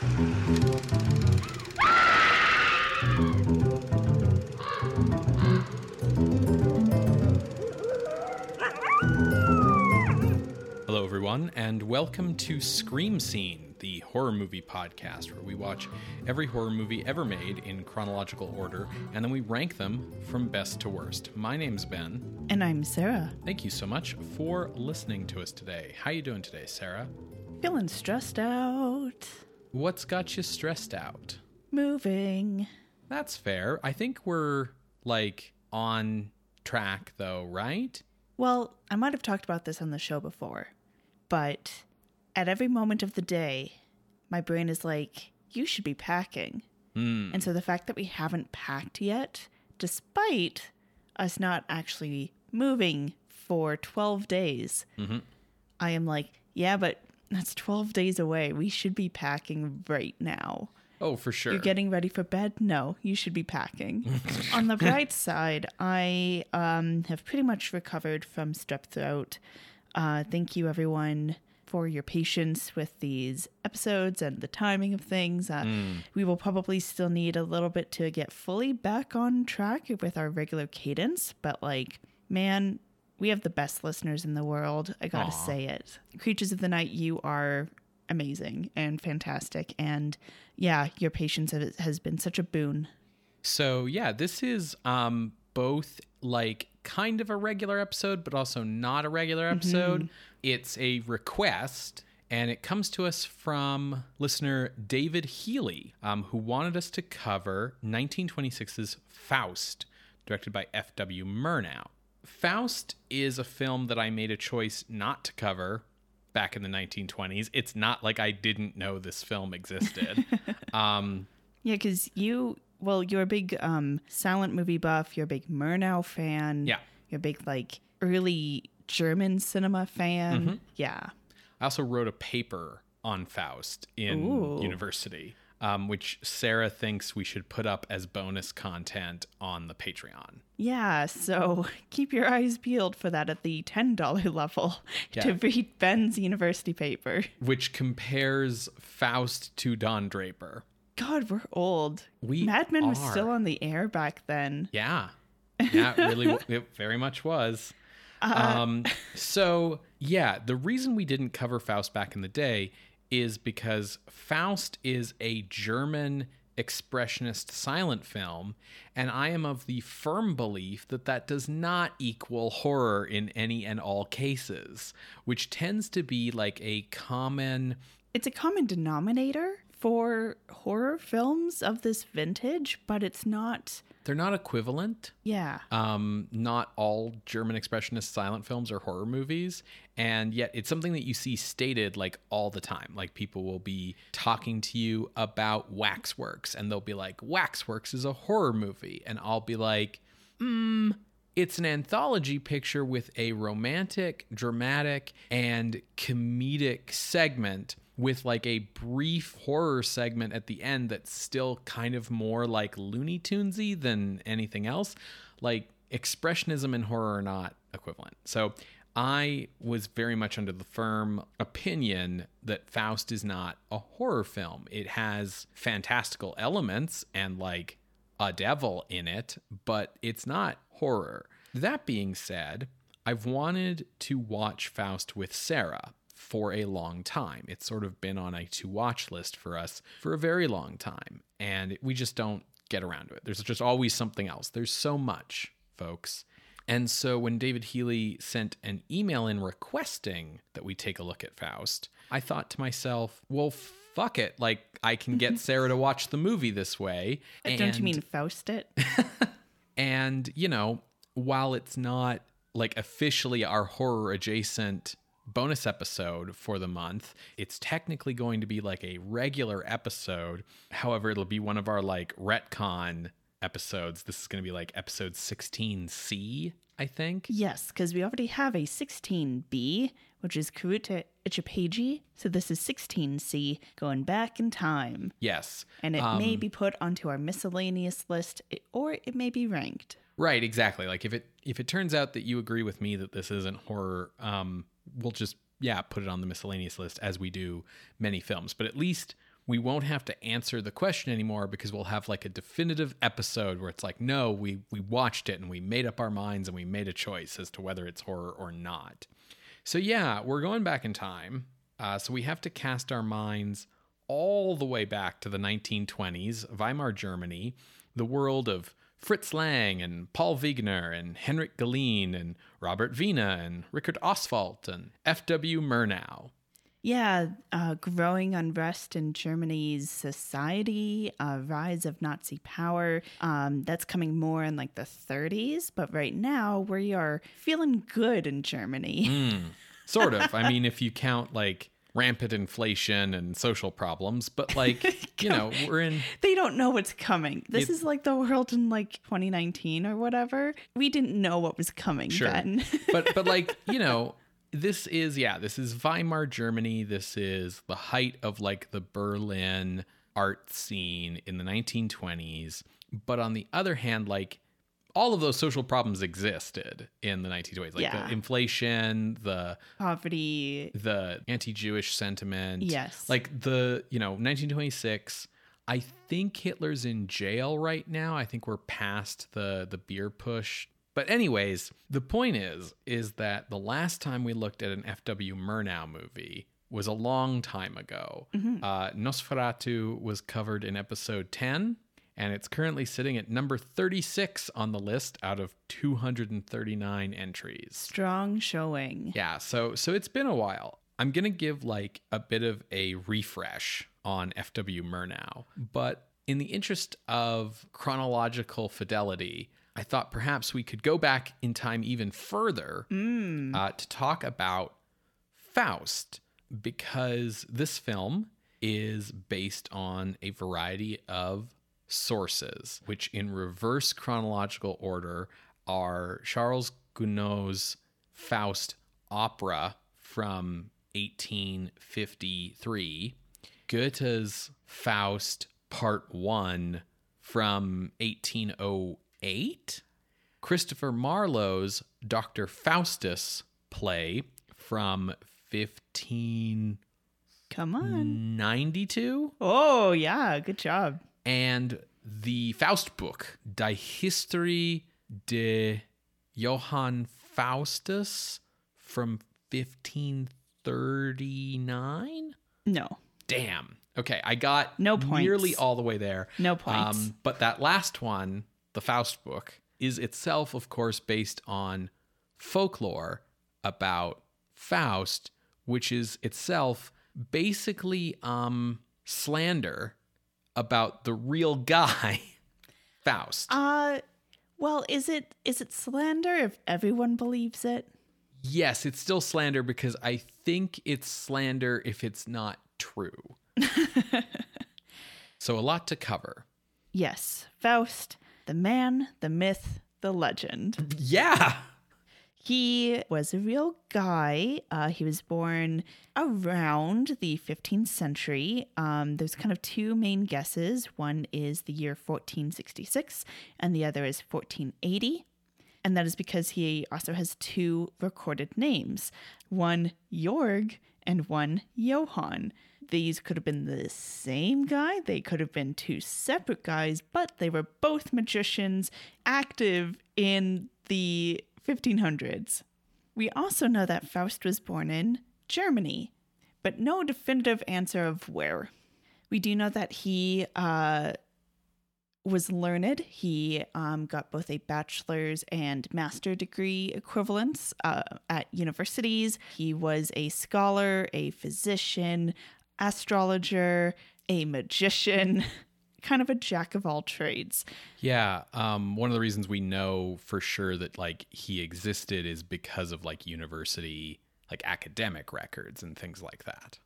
Hello, everyone, and welcome to Scream Scene, the horror movie podcast where we watch every horror movie ever made in chronological order and then we rank them from best to worst. My name's Ben. And I'm Sarah. Thank you so much for listening to us today. How are you doing today, Sarah? Feeling stressed out. What's got you stressed out? Moving. That's fair. I think we're like on track though, right? Well, I might have talked about this on the show before, but at every moment of the day, my brain is like, you should be packing. Hmm. And so the fact that we haven't packed yet, despite us not actually moving for 12 days, Mhm. I am like, yeah, but that's 12 days away. We should be packing right now. Oh, for sure. You're getting ready for bed? No, you should be packing. On the bright side, I um, have pretty much recovered from strep throat. Uh, thank you, everyone, for your patience with these episodes and the timing of things. Uh, We will probably still need a little bit to get fully back on track with our regular cadence, but like, man, we have the best listeners in the world. I gotta Aw. say it. Creatures of the Night, you are amazing and fantastic. And yeah, your patience has- has been such a boon. So yeah, this is um both like kind of a regular episode, but also not a regular episode. It's a request. And it comes to us from listener David Healy, um, who wanted us to cover 1926's Faust, directed by F.W. Murnau. Faust is a film that I made a choice not to cover back in the 1920s. It's not like I didn't know this film existed. um, Yeah, because you, well, you're a big um, silent movie buff. You're a big Murnau fan. Yeah. You're a big, like, early German cinema fan. Mm-hmm. Yeah. I also wrote a paper on Faust in Ooh. university, um, which Sarah thinks we should put up as bonus content on the Patreon. Yeah, so keep your eyes peeled for that at the $10 level to read Ben's university paper. Which compares Faust to Don Draper. God, we're old. We Mad Men was still on the air back then. Yeah. Yeah, it really, it very much was. Um, so, yeah, the reason we didn't cover Faust back in the day is because Faust is a German expressionist silent film, and I am of the firm belief that that does not equal horror in any and all cases, which tends to be like a common. It's a common denominator for horror films of this vintage, but it's not. They're not equivalent. Yeah. um, not all German expressionist silent films are horror movies, and yet it's something that you see stated like all the time. Like people will be talking to you about Waxworks, and they'll be like, "Waxworks is a horror movie," and I'll be like, "Hmm." It's an anthology picture with a romantic, dramatic, and comedic segment with like a brief horror segment at the end that's still kind of more like Looney Tunesy than anything else. Like expressionism and horror are not equivalent. So I was very much under the firm opinion that Faust is not a horror film. It has fantastical elements and like a devil in it, but it's not horror. That being said, I've wanted to watch Faust with Sarah for a long time. It's sort of been on a to watch list for us for a very long time, and we just don't get around to it. There's just always something else. There's so much, folks. And so when David Healy sent an email in requesting that we take a look at Faust, I thought to myself, well, fuck it. Like, I can get Sarah to watch the movie this way. Don't you mean Faust it? and, you know, while it's not like officially our horror adjacent bonus episode for the month, it's technically going to be like a regular episode. However, it'll be one of our like retcon episodes. This is going to be like episode 16C, I think. yes, because we already have a 16B, which is Kurutta Ippēji. So this is 16C, going back in time. Yes. And it may be put onto our miscellaneous list, or it may be ranked. Right, exactly. Like if it if it turns out that you agree with me that this isn't horror, um, we'll just yeah put it on the miscellaneous list as we do many films. But at least we won't have to answer the question anymore because we'll have like a definitive episode where it's like, no, we we watched it and we made up our minds and we made a choice as to whether it's horror or not. So yeah, we're going back in time. Uh, so we have to cast our minds all the way back to the 1920s, Weimar Germany, the world of Fritz Lang and Paul Wegener and Henrik Galeen and Robert Wiene and Richard Oswald and F.W. Murnau. Yeah, uh, growing unrest in Germany's society, uh, rise of Nazi power. Um, that's coming more in like the 30s, but right now we are feeling good in Germany. Mm, sort of. I mean, if you count like rampant inflation and social problems, but like, you know, we're in. They don't know what's coming. This It- is like the world in like 2019 or whatever. We didn't know what was coming Sure. then. but but like you know this is yeah this is weimar germany this is the height of like the berlin art scene in the 1920s but on the other hand like all of those social problems existed in the 1920s like Yeah. the inflation the Poverty. the anti-jewish sentiment Yes. like the you know 1926 i think hitler's in jail right now i think we're past the the beer putsch but anyways the point is is that the last time we looked at an fw murnau movie was a long time ago uh, nosferatu was covered in episode 10 and it's currently sitting at number 36 on the list out of 239 entries Strong showing. yeah, so so it's been a while. I'm gonna give like a bit of a refresh on FW Murnau, but in the interest of chronological fidelity, I thought perhaps we could go back in time even further uh, to talk about Faust, because this film is based on a variety of sources, which in reverse chronological order are Charles Gounod's Faust opera from 1853, Goethe's Faust Part 1 from 1808, Christopher Marlowe's Dr. Faustus play from 1592, Come on. 92? Oh, yeah. Good job. And the Faust book, Die Historie de Johann Faustus from 1539. No. Damn. Okay, I got No points. nearly all the way there. No points. Um, but that last one, the Faust book, is itself, of course, based on folklore about Faust, which is itself basically um, slander about the real guy, Faust. Uh well, is it is it slander if everyone believes it? yes, it's still slander because I think it's slander if it's not true. so a lot to cover. Yes. Faust, the man, the myth, the legend. Yeah. He was a real guy. Uh, he was born around the 15th century. Um, there's kind of two main guesses. One is the year 1466, and the other is 1480. And that is because he also has two recorded names one Jorg and one Johann. These could have been the same guy, they could have been two separate guys, but they were both magicians active in the 1500s. We also know that Faust was born in Germany, but no definitive answer of where. We do know that he uh, was learned. He um, got both a bachelor's and master degree equivalents uh, at universities. He was a scholar, a physician, astrologer, a magician, kind of a jack of all trades. Yeah, um, one of the reasons we know for sure that like he existed is because of like university, like academic records and things like that.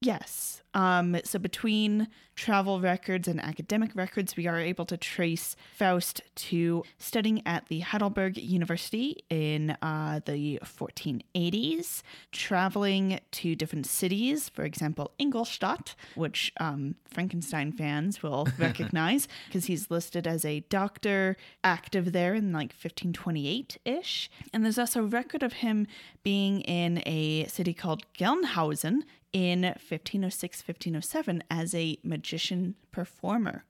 Yes. Um, so between travel records and academic records, we are able to trace Faust to studying at the Heidelberg University in uh, the 1480s, traveling to different cities, for example, Ingolstadt, which um, Frankenstein fans will recognize because he's listed as a doctor active there in like 1528 ish. And there's also a record of him being in a city called Gelnhausen in 1506 1507 as a magician performer.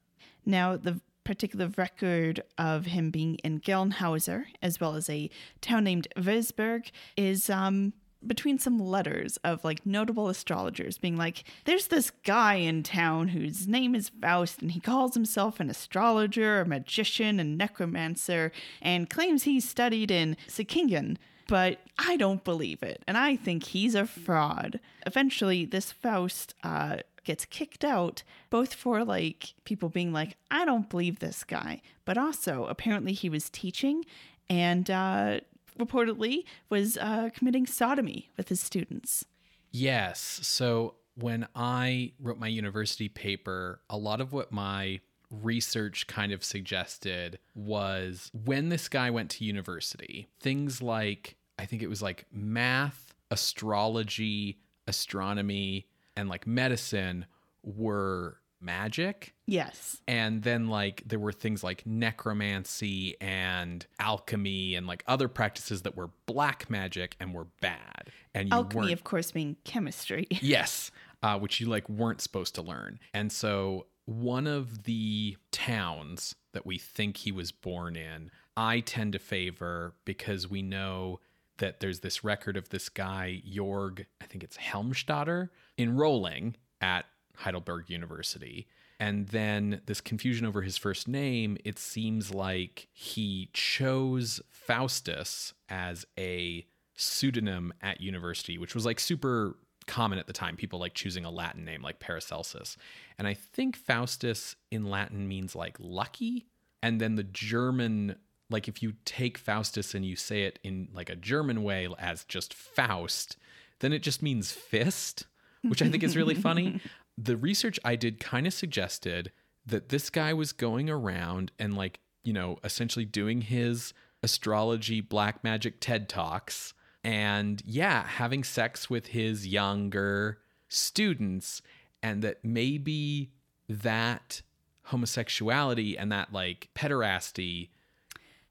Now, the particular record of him being in Gelnhausen, as well as a town named Würzburg, is um, between some letters of like notable astrologers being like, there's this guy in town whose name is Faust, and he calls himself an astrologer, a magician, and necromancer, and claims he studied in Sickingen. But I don't believe it, and I think he's a fraud. Eventually, this Faust uh, gets kicked out, both for like people being like, I don't believe this guy, but also apparently he was teaching and uh, reportedly was uh, committing sodomy with his students. Yes. So when I wrote my university paper, a lot of what my research kind of suggested was when this guy went to university, things like, I think it was like math, astrology, astronomy, and like medicine were magic. Yes. And then like there were things like necromancy and alchemy and like other practices that were black magic and were bad. And you Alchemy, of course, being chemistry. Yes, uh, which you like weren't supposed to learn. And so one of the towns that we think he was born in, I tend to favor because we know that there's this record of this guy Jorg, I think it's Helmstetter, enrolling at Heidelberg University. And then this confusion over his first name, it seems like he chose Faustus as a pseudonym at university, which was like super common at the time. People like choosing a Latin name like Paracelsus. And I think Faustus in Latin means like lucky. And then the German, like if you take Faustus and you say it in like a German way as just Faust, then it just means fist, which I think is really funny. The research I did kind of suggested that this guy was going around and like, you know, essentially doing his astrology black magic TED Talks and yeah, having sex with his younger students and that maybe that homosexuality and that like pederasty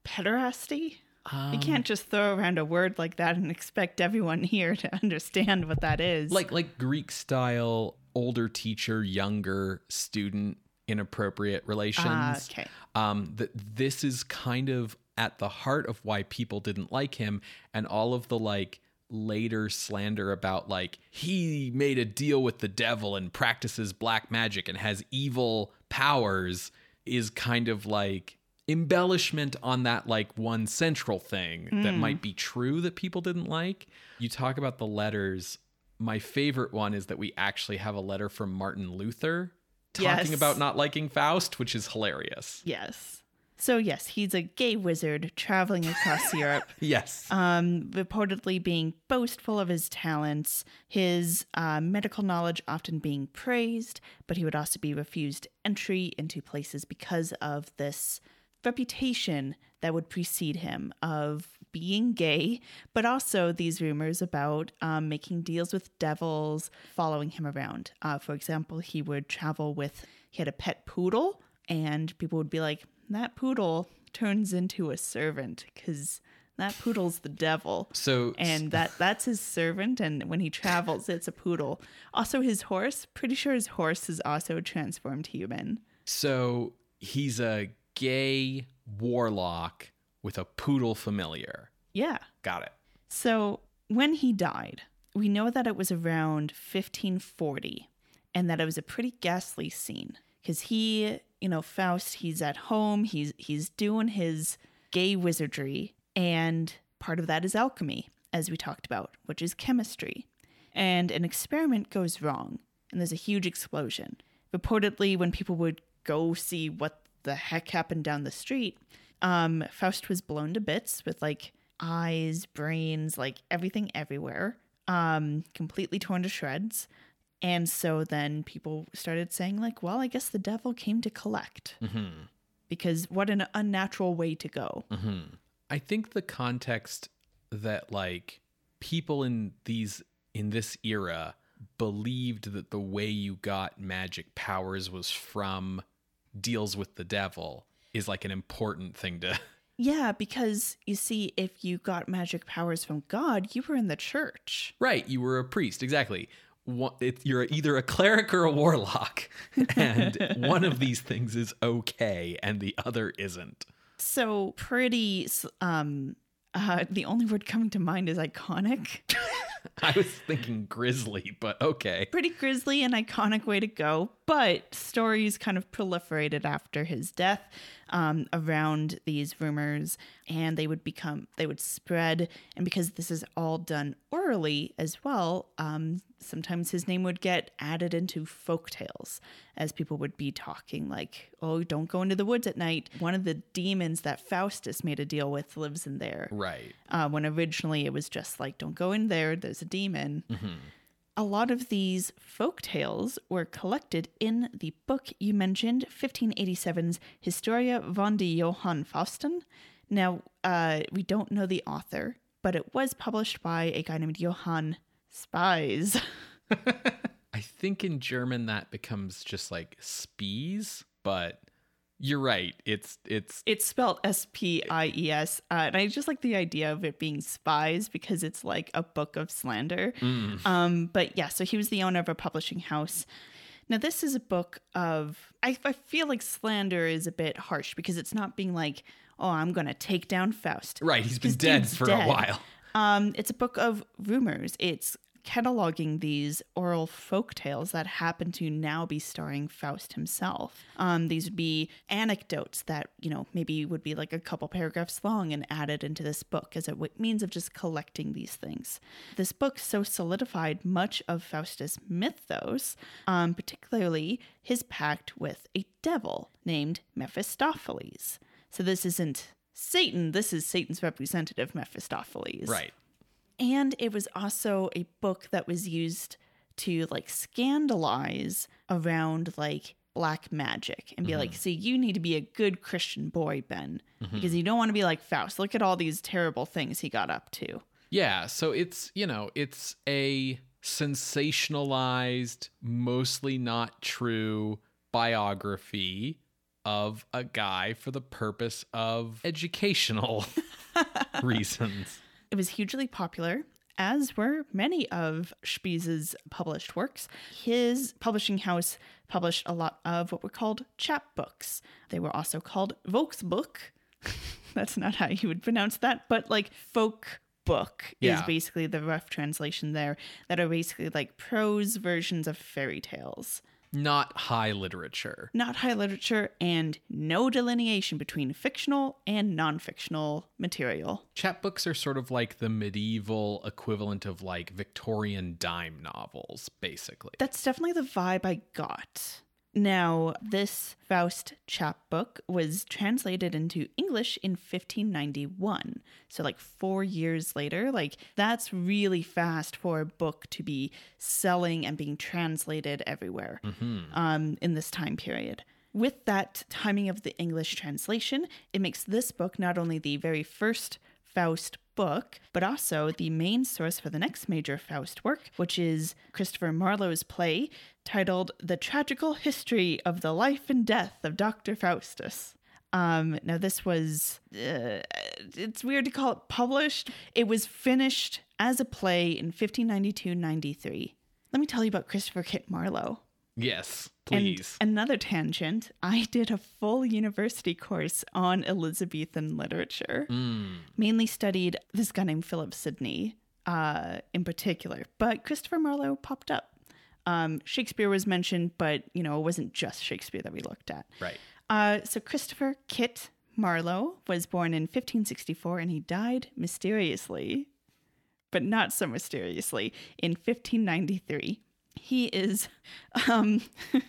Pederasty? you Um, can't just throw around a word like that and expect everyone here to understand what that is. like like Greek style older teacher younger student inappropriate relations Ah, okay. um that this is kind of at the heart of why people didn't like him and all of the like later slander about like he made a deal with the devil and practices black magic and has evil powers is kind of like embellishment on that like one central thing that might be true that people didn't like you talk about the letters my favorite one is that we actually have a letter from martin luther talking Yes. about not liking faust which is hilarious yes. So, yes, he's a gay wizard traveling across Europe. yes um, reportedly being boastful of his talents, his uh, medical knowledge often being praised, but he would also be refused entry into places because of this reputation that would precede him of being gay, but also these rumors about um, making deals with devils following him around. Uh, for example, he would travel with, he had a pet poodle, and people would be like, that poodle turns into a servant because that poodle's the devil. So And that that's his servant, and when he travels, it's a poodle. Also, his horse. Pretty sure his horse is also a transformed human. so he's a gay warlock with a poodle familiar. Yeah. Got it. So when he died, we know that it was around 1540, and that it was a pretty ghastly scene because he, you know, Faust, he's at home, he's he's doing his gay wizardry, and part of that is alchemy, as we talked about, which is chemistry. And an experiment goes wrong, and there's a huge explosion. Reportedly, when people would go see what the heck happened down the street, um, Faust was blown to bits with like eyes, brains, like everything everywhere, um, completely torn to shreds. And so then people started saying, like, well, I guess the devil came to collect. Because what an unnatural way to go. I think the context that like people in these in this era believed that the way you got magic powers was from deals with the devil is like an important thing to Yeah, because you see, if you got magic powers from God, you were in the church. Right, you were a priest, exactly. one, it, you're either a cleric or a warlock, and one of these things is okay and the other isn't. So pretty. Um, uh, the only word coming to mind is iconic. I was thinking grisly, but okay. Pretty grisly and iconic way to go. But stories kind of proliferated after his death um, around these rumors, and they would become, they would spread. And because this is all done orally as well, um, sometimes his name would get added into folk tales as people would be talking, like, oh, don't go into the woods at night. One of the demons that Faustus made a deal with lives in there. Right. Uh, when originally it was just like, don't go in there, there's a demon. A lot of these folk tales were collected in the book you mentioned, 1587's Historia von de Johann Fausten. Now, uh, we don't know the author, but it was published by a guy named Johann Spies. I think in German that becomes just like spies, but you're right. It's it's It's spelled S P I E S, uh, and I just like the idea of it being spies because it's like a book of slander. Um, but yeah, so he was the owner of a publishing house. Now, this is a book of. I, I feel like slander is a bit harsh because it's not being like, oh, I'm going to take down Faust. right. He's been dead for a while. Um, it's a book of rumors. It's cataloging these oral folk tales that happen to now be starring Faust himself. Um, these would be anecdotes that, you know, maybe would be like a couple paragraphs long and added into this book as a means of just collecting these things. This book so solidified much of Faustus' mythos, um, particularly his pact with a devil named Mephistopheles. So this isn't Satan, this is Satan's representative, Mephistopheles. Right. And it was also a book that was used to like scandalize around like black magic and be like, mm-hmm. see, you need to be a good Christian boy, Ben, mm-hmm. because you don't want to be like Faust. Look at all these terrible things he got up to. Yeah, so it's, you know, it's a sensationalized, mostly not true biography of a guy for the purpose of educational reasons. It was hugely popular, as were many of Spies's published works. His publishing house published a lot of what were called chapbooks. They were also called Volksbuch. That's not how you would pronounce that, but like folk book is basically the rough translation there that are basically like prose versions of fairy tales. Not high literature. Not high literature and no delineation between fictional and non fictional material. Chapbooks are sort of like the medieval equivalent of like Victorian dime novels, basically. That's definitely the vibe I got. Now, this Faust chapbook was translated into English in 1591. So, like four years later, like that's really fast for a book to be selling and being translated everywhere um, in this time period. With that timing of the English translation, it makes this book not only the very first Faust book, but also the main source for the next major Faust work, which is Christopher Marlowe's play titled The Tragical History of the Life and Death of Dr. Faustus. Um, now, this was, uh, it's weird to call it published. It was finished as a play in 1592 93. Let me tell you about Christopher Kit Marlowe. Yes, And another tangent, I did a full university course on Elizabethan literature. Mainly studied this guy named Philip Sidney uh, in particular, but Christopher Marlowe popped up. Um, Shakespeare was mentioned, but you know it wasn't just Shakespeare that we looked at. right. Uh, so Christopher Kit Marlowe was born in 1564 and he died mysteriously, but not so mysteriously, in 1593. He is, um,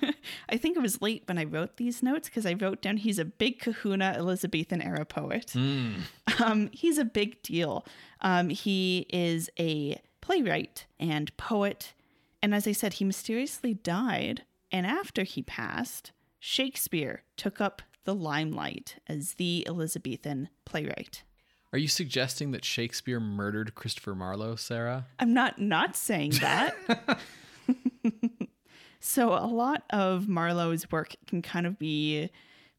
I think it was late when I wrote these notes because I wrote down he's a big kahuna Elizabethan era poet. Um, he's a big deal. Um, he is a playwright and poet. And as I said, he mysteriously died. And after he passed, Shakespeare took up the limelight as the Elizabethan playwright. Are you suggesting that Shakespeare murdered Christopher Marlowe, Sarah? I'm not not saying that. so a lot of Marlowe's work can kind of be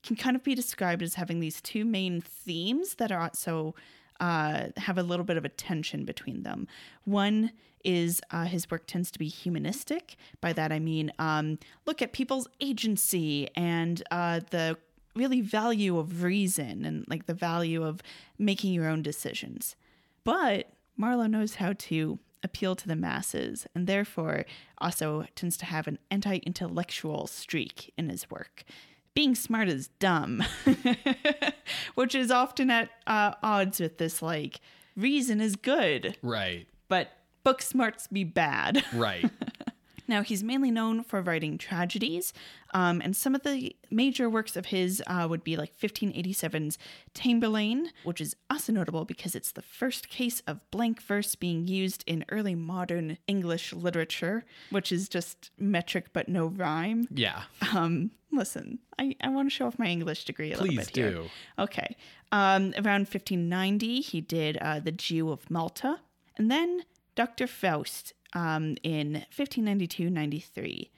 can kind of be described as having these two main themes that are so uh, have a little bit of a tension between them. One is uh, his work tends to be humanistic. By that I mean, um, look at people's agency and uh, the really value of reason and like the value of making your own decisions. But Marlowe knows how to appeal to the masses and therefore also tends to have an anti intellectual streak in his work. Being smart is dumb, which is often at uh, odds with this, like, reason is good, Right. but book smarts be bad. Right. Now, he's mainly known for writing tragedies, um, and some of the major works of his uh, would be like 1587's Tamburlaine, which is also notable because it's the first case of blank verse being used in early modern English literature, which is just metric but no rhyme. yeah. Um, listen, I, I want to show off my English degree a little Please bit here. do. Okay. Um, around 1590, he did uh, The Jew of Malta, and then Dr. Faust um, in 1592 93.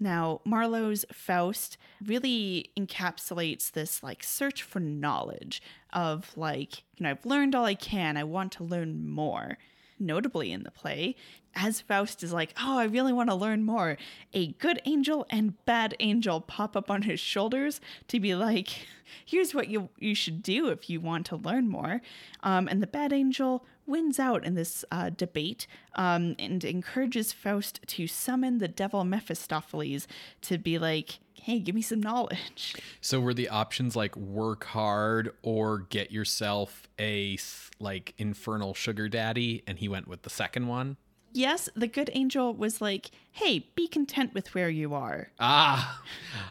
Now, Marlowe's Faust really encapsulates this like search for knowledge of like, you know, I've learned all I can, I want to learn more. Notably in the play, as Faust is like, Oh, I really want to learn more, a good angel and bad angel pop up on his shoulders to be like, Here's what you, you should do if you want to learn more. Um, and the bad angel wins out in this uh, debate um, and encourages Faust to summon the devil Mephistopheles to be like, Hey, give me some knowledge. So were the options like work hard or get yourself a like infernal sugar daddy and he went with the second one? Yes, the good angel was like, Hey, be content with where you are. Ah,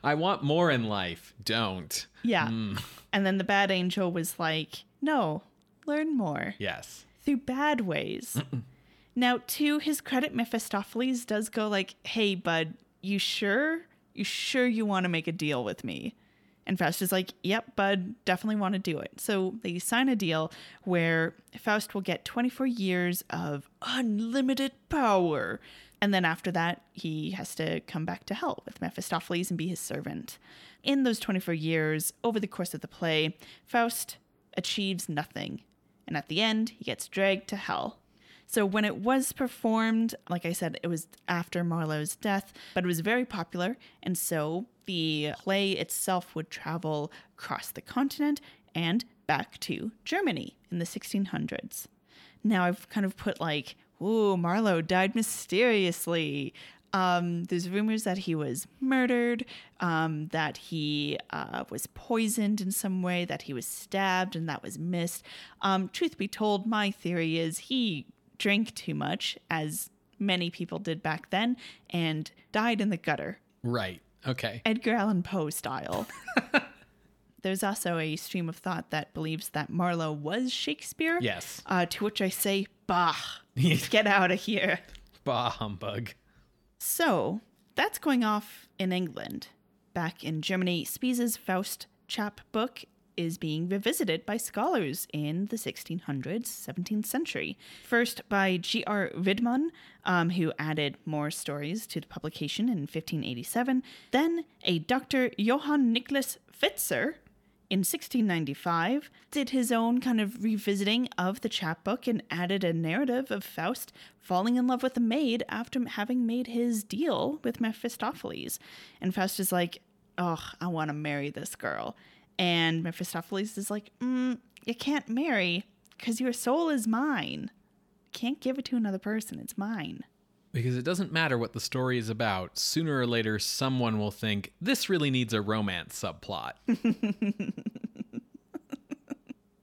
I want more in life. Don't. Yeah. And then the bad angel was like, No, learn more Yes. Through bad ways. now, to his credit, Mephistopheles does go like, Hey, bud, you sure? You sure you want to make a deal with me? And Faust is like, Yep, bud, definitely want to do it. So they sign a deal where Faust will get 24 years of unlimited power. And then after that, he has to come back to hell with Mephistopheles and be his servant. In those 24 years, over the course of the play, Faust achieves nothing. And at the end, he gets dragged to hell. So when it was performed, like I said, it was after Marlowe's death, but it was very popular. And so the play itself would travel across the continent and back to Germany in the 1600s. Now I've kind of put like, ooh, Marlowe died mysteriously. Um, there's rumors that he was murdered, um, that he uh, was poisoned in some way, that he was stabbed and that was missed. Um, truth be told, my theory is he drank too much, as many people did back then, and died in the gutter. Right. Okay. Edgar Allan Poe style. There's also a stream of thought that believes that Marlowe was Shakespeare. Yes. Uh, to which I say, bah, get out of here. Bah humbug. So that's going off in England. Back in Germany, Spies's Faust chapbook is being revisited by scholars in the 1600s, 17th century. First by G.R. Widmann, um, who added more stories to the publication in 1587. Then a Dr. Johann Nicholas Pfitzer in 1695 did his own kind of revisiting of the chapbook and added a narrative of Faust falling in love with a maid after having made his deal with Mephistopheles. And Faust is like, oh, I want to marry this girl. And Mephistopheles is like, mm, you can't marry because your soul is mine. Can't give it to another person. It's mine. Because it doesn't matter what the story is about, sooner or later someone will think this really needs a romance subplot.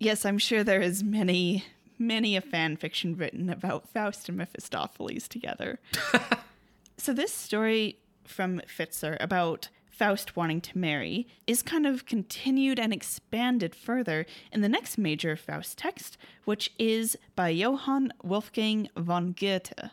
Yes, I'm sure there is many, many a fan fiction written about Faust and Mephistopheles together. so this story from Pfitzer about Faust wanting to marry is kind of continued and expanded further in the next major Faust text, which is by Johann Wolfgang von Goethe.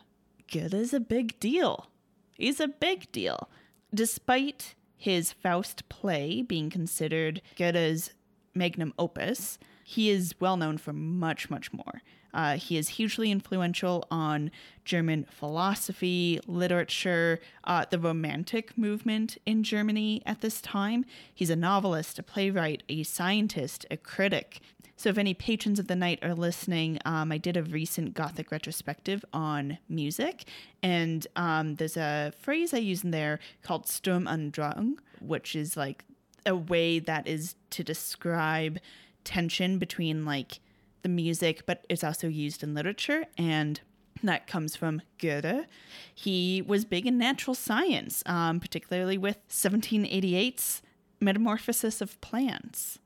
Goethe is a big deal. He's a big deal. Despite his Faust play being considered Goethe's magnum opus, he is well known for much, much more. Uh, he is hugely influential on German philosophy, literature, uh, the Romantic movement in Germany at this time. He's a novelist, a playwright, a scientist, a critic. So, if any patrons of the night are listening, um, I did a recent Gothic retrospective on music, and um, there's a phrase I use in there called Sturm und Drang, which is like a way that is to describe tension between like the music, but it's also used in literature and that comes from Goethe. He was big in natural science, um, particularly with 1788's Metamorphosis of Plants.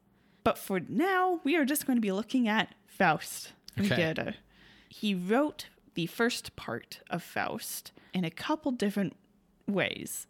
But for now, we are just going to be looking at Faust from Okay. Goethe. He wrote the first part of Faust in a couple different ways.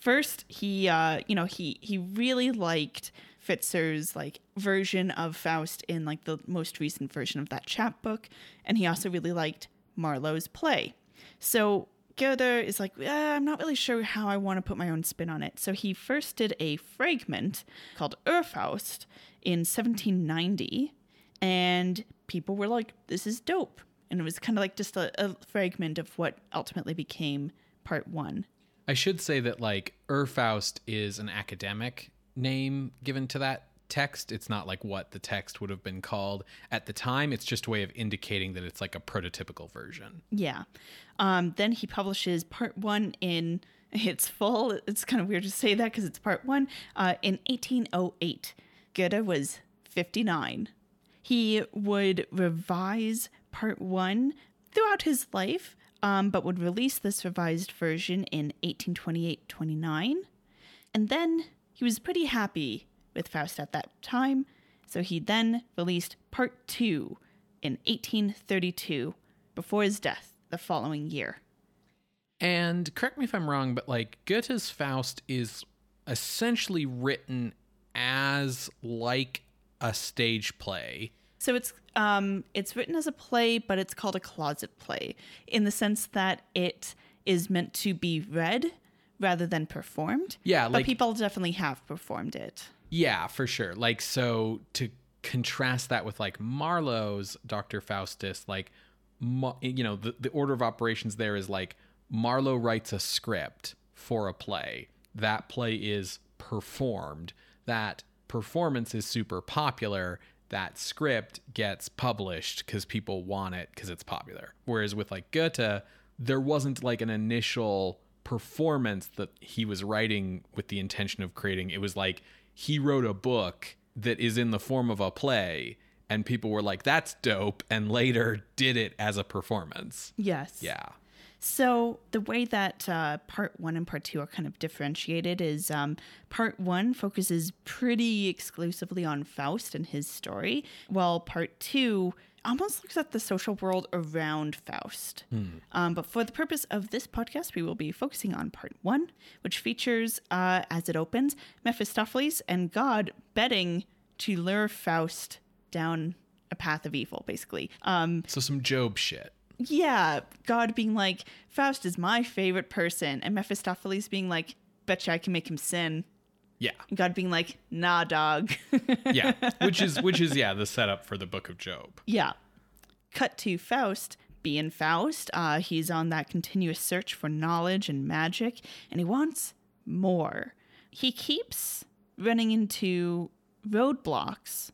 First, he uh, you know, he he really liked Pfitzer's like version of Faust in like the most recent version of that chapbook, and he also really liked Marlowe's play. So Goethe is like, "Eh, I'm not really sure how I want to put my own spin on it. So he first did a fragment called Urfaust in 1790, and people were like, this is dope. And it was kind of like just a, a fragment of what ultimately became part one. I should say that like Urfaust is an academic name given to that text. It's not like what the text would have been called at the time. It's just a way of indicating that it's like a prototypical version. Yeah. Um, then he publishes part one in its full. It's kind of weird to say that because it's part one. Uh, in 1808, Goethe was 59. He would revise part one throughout his life, um, but would release this revised version in 1828 29. And then he was pretty happy with Faust at that time, so he then released part two in 1832 before his death the following year. And correct me if I'm wrong, but like Goethe's Faust is essentially written as like a stage play. So it's um it's written as a play, but it's called a closet play in the sense that it is meant to be read rather than performed. Yeah, but people definitely have performed it. Yeah, for sure. Like so to contrast that with like Marlowe's Dr. Faustus, like you know, the, the order of operations there is like Marlowe writes a script for a play. That play is performed. That performance is super popular. That script gets published because people want it because it's popular. Whereas with like Goethe, there wasn't like an initial performance that he was writing with the intention of creating. It was like he wrote a book that is in the form of a play, and people were like, that's dope, and later did it as a performance. Yes. Yeah. So the way that uh, part one and part two are kind of differentiated is um, part one focuses pretty exclusively on Faust and his story, while part two almost looks at the social world around Faust. Um, but for the purpose of this podcast, we will be focusing on part one, which features, uh, as it opens, Mephistopheles and God betting to lure Faust down a path of evil, basically. Um, So some Job shit. yeah, God being like, Faust is my favorite person, and Mephistopheles being like, betcha I can make him sin. Yeah. God being like, nah, dog. Yeah. which is which is yeah, the setup for the book of Job. yeah. Cut to Faust. Being Faust, uh, he's on that continuous search for knowledge and magic, and he wants more. He keeps running into roadblocks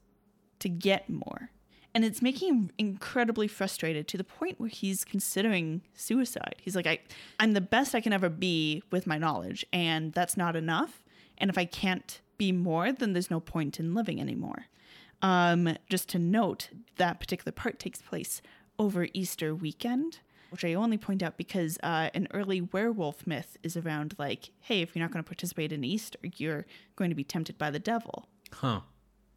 to get more. And it's making him incredibly frustrated to the point where he's considering suicide. He's like, I, I'm the best I can ever be with my knowledge, and that's not enough. And if I can't be more, then there's no point in living anymore. Um, just to note, that particular part takes place over Easter weekend, which I only point out because uh, an early werewolf myth is around like, hey, if you're not going to participate in Easter, you're going to be tempted by the devil Huh.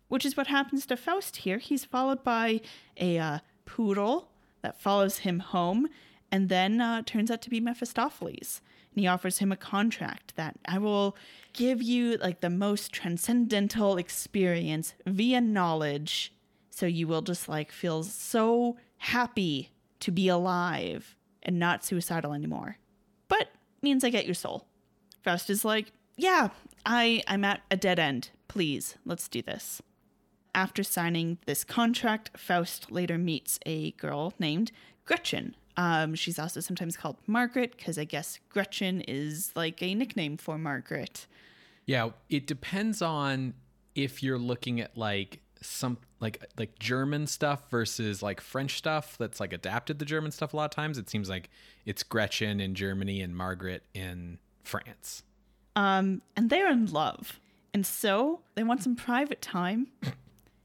which is what happens to Faust here. He's followed by a uh, poodle that follows him home and then uh, turns out to be Mephistopheles. And he offers him a contract that I will give you like the most transcendental experience via knowledge. So you will just like feel so happy to be alive and not suicidal anymore. But means I get your soul. Faust is like, yeah, I I'm at a dead end. Please, let's do this. after signing this contract, Faust later meets a girl named Gretchen. Um, she's also sometimes called Margaret because I guess Gretchen is like a nickname for Margaret. Yeah, it depends on if you're looking at like some like like German stuff versus like French stuff that's like adapted to German stuff a lot of times. It seems like it's Gretchen in Germany and Margaret in France. Um, and they're in love. And so they want some private time.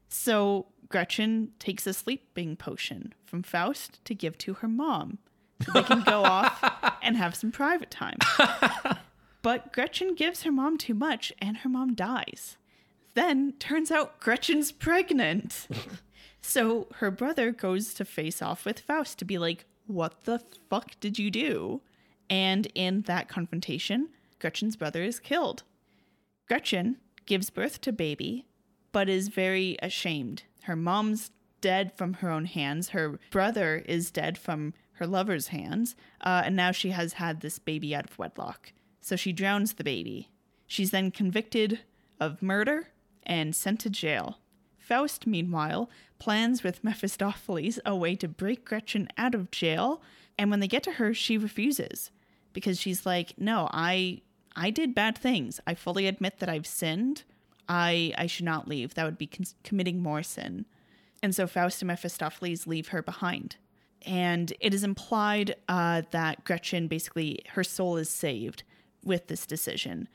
so Gretchen takes a sleeping potion from Faust to give to her mom. So they can go off and have some private time. but Gretchen gives her mom too much and her mom dies. Then turns out Gretchen's pregnant. so her brother goes to face off with Faust to be like, What the fuck did you do? And in that confrontation, Gretchen's brother is killed. Gretchen gives birth to baby, but is very ashamed. Her mom's dead from her own hands. Her brother is dead from her lover's hands. Uh, and now she has had this baby out of wedlock. So she drowns the baby. She's then convicted of murder and sent to jail. Faust, meanwhile, plans with Mephistopheles a way to break Gretchen out of jail. And when they get to her, she refuses because she's like, "No, I I did bad things. I fully admit that I've sinned. I I should not leave. That would be con- committing more sin." And so Faust and Mephistopheles leave her behind. And it is implied uh, that Gretchen basically her soul is saved with this decision,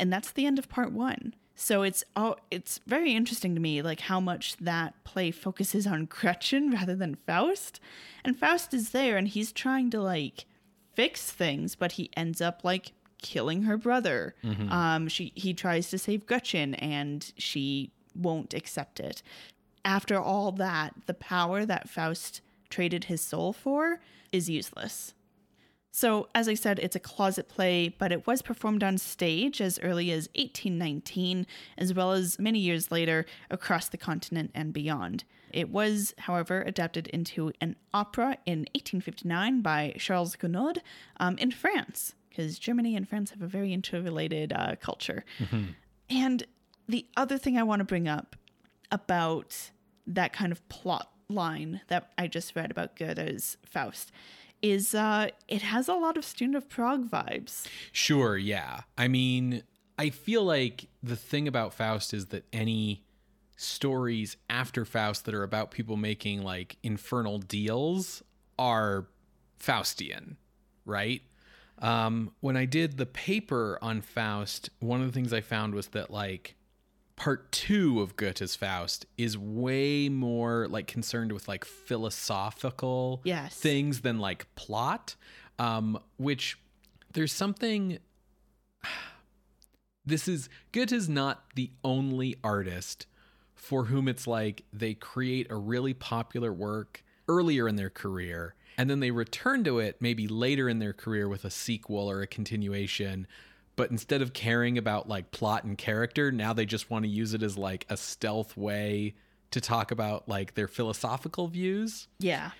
and that's the end of part one. So it's oh, it's very interesting to me, like how much that play focuses on Gretchen rather than Faust. And Faust is there, and he's trying to like fix things, but he ends up like killing her brother. Mm-hmm. Um, she he tries to save Gretchen, and she won't accept it. After all that, the power that Faust traded his soul for is useless. So, as I said, it's a closet play, but it was performed on stage as early as 1819, as well as many years later across the continent and beyond. It was, however, adapted into an opera in 1859 by Charles Gounod um, in France, because Germany and France have a very interrelated uh, culture. Mm-hmm. And the other thing I want to bring up about that kind of plot line that I just read about Goethe's Faust is uh it has a lot of student of Prague vibes. Sure, yeah. I mean, I feel like the thing about Faust is that any stories after Faust that are about people making like infernal deals are Faustian, right? Um, when I did the paper on Faust, one of the things I found was that like part two of Goethe's Faust is way more like concerned with like philosophical yes. things than like plot. Um, which there's something. This is Goethe's not the only artist for whom it's like they create a really popular work earlier in their career and then they return to it maybe later in their career with a sequel or a continuation but instead of caring about like plot and character, now they just want to use it as like a stealth way to talk about like their philosophical views. Yeah.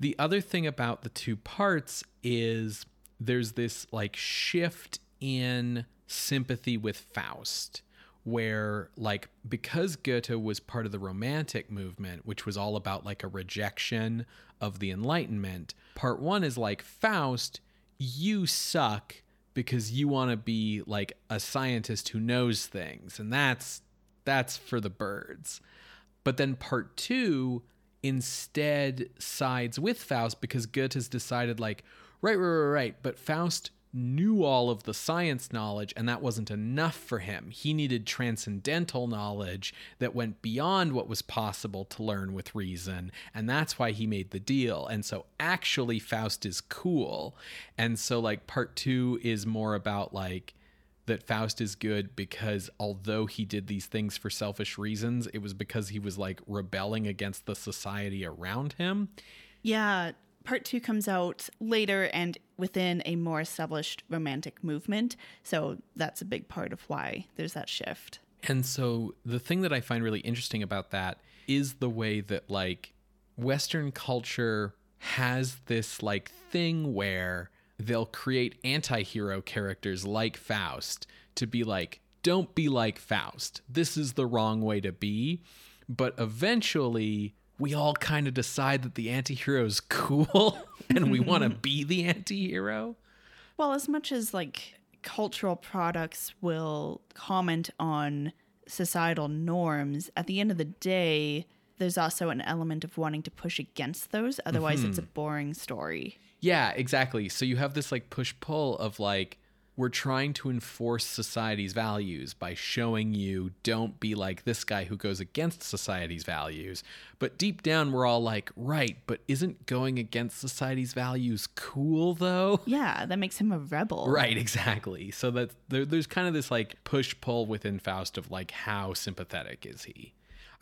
The other thing about the two parts is there's this like shift in sympathy with Faust where like because Goethe was part of the romantic movement which was all about like a rejection of the enlightenment. Part 1 is like Faust you suck because you want to be like a scientist who knows things and that's that's for the birds. But then part 2 instead sides with Faust because Goethe has decided like right right right right but Faust knew all of the science knowledge, and that wasn't enough for him. He needed transcendental knowledge that went beyond what was possible to learn with reason, and that's why he made the deal. And so, actually, Faust is cool. And so, like, part two is more about like, that Faust is good because although he did these things for selfish reasons, it was because he was like rebelling against the society around him. Yeah, part two comes out later and within a more established romantic movement. So that's a big part of why there's that shift. And so the thing that I find really interesting about that is the way that like Western culture has this like thing where they'll create anti hero characters like Faust to be like, don't be like Faust. This is the wrong way to be. but eventually we all kind of decide that the anti-hero is cool and we want to be the anti-hero. Well, as much as like cultural products will comment on societal norms, at the end of the day, there's also an element of wanting to push against those. Otherwise, it's a mm-hmm. boring story. Yeah, exactly. So you have this like push pull of like we're trying to enforce society's values by showing you don't be like this guy who goes against society's values. But deep down we're all like, right, but isn't going against society's values cool though? Yeah, that makes him a rebel. Right, exactly. So that there, there's kind of this like push pull within Faust of like how sympathetic is he?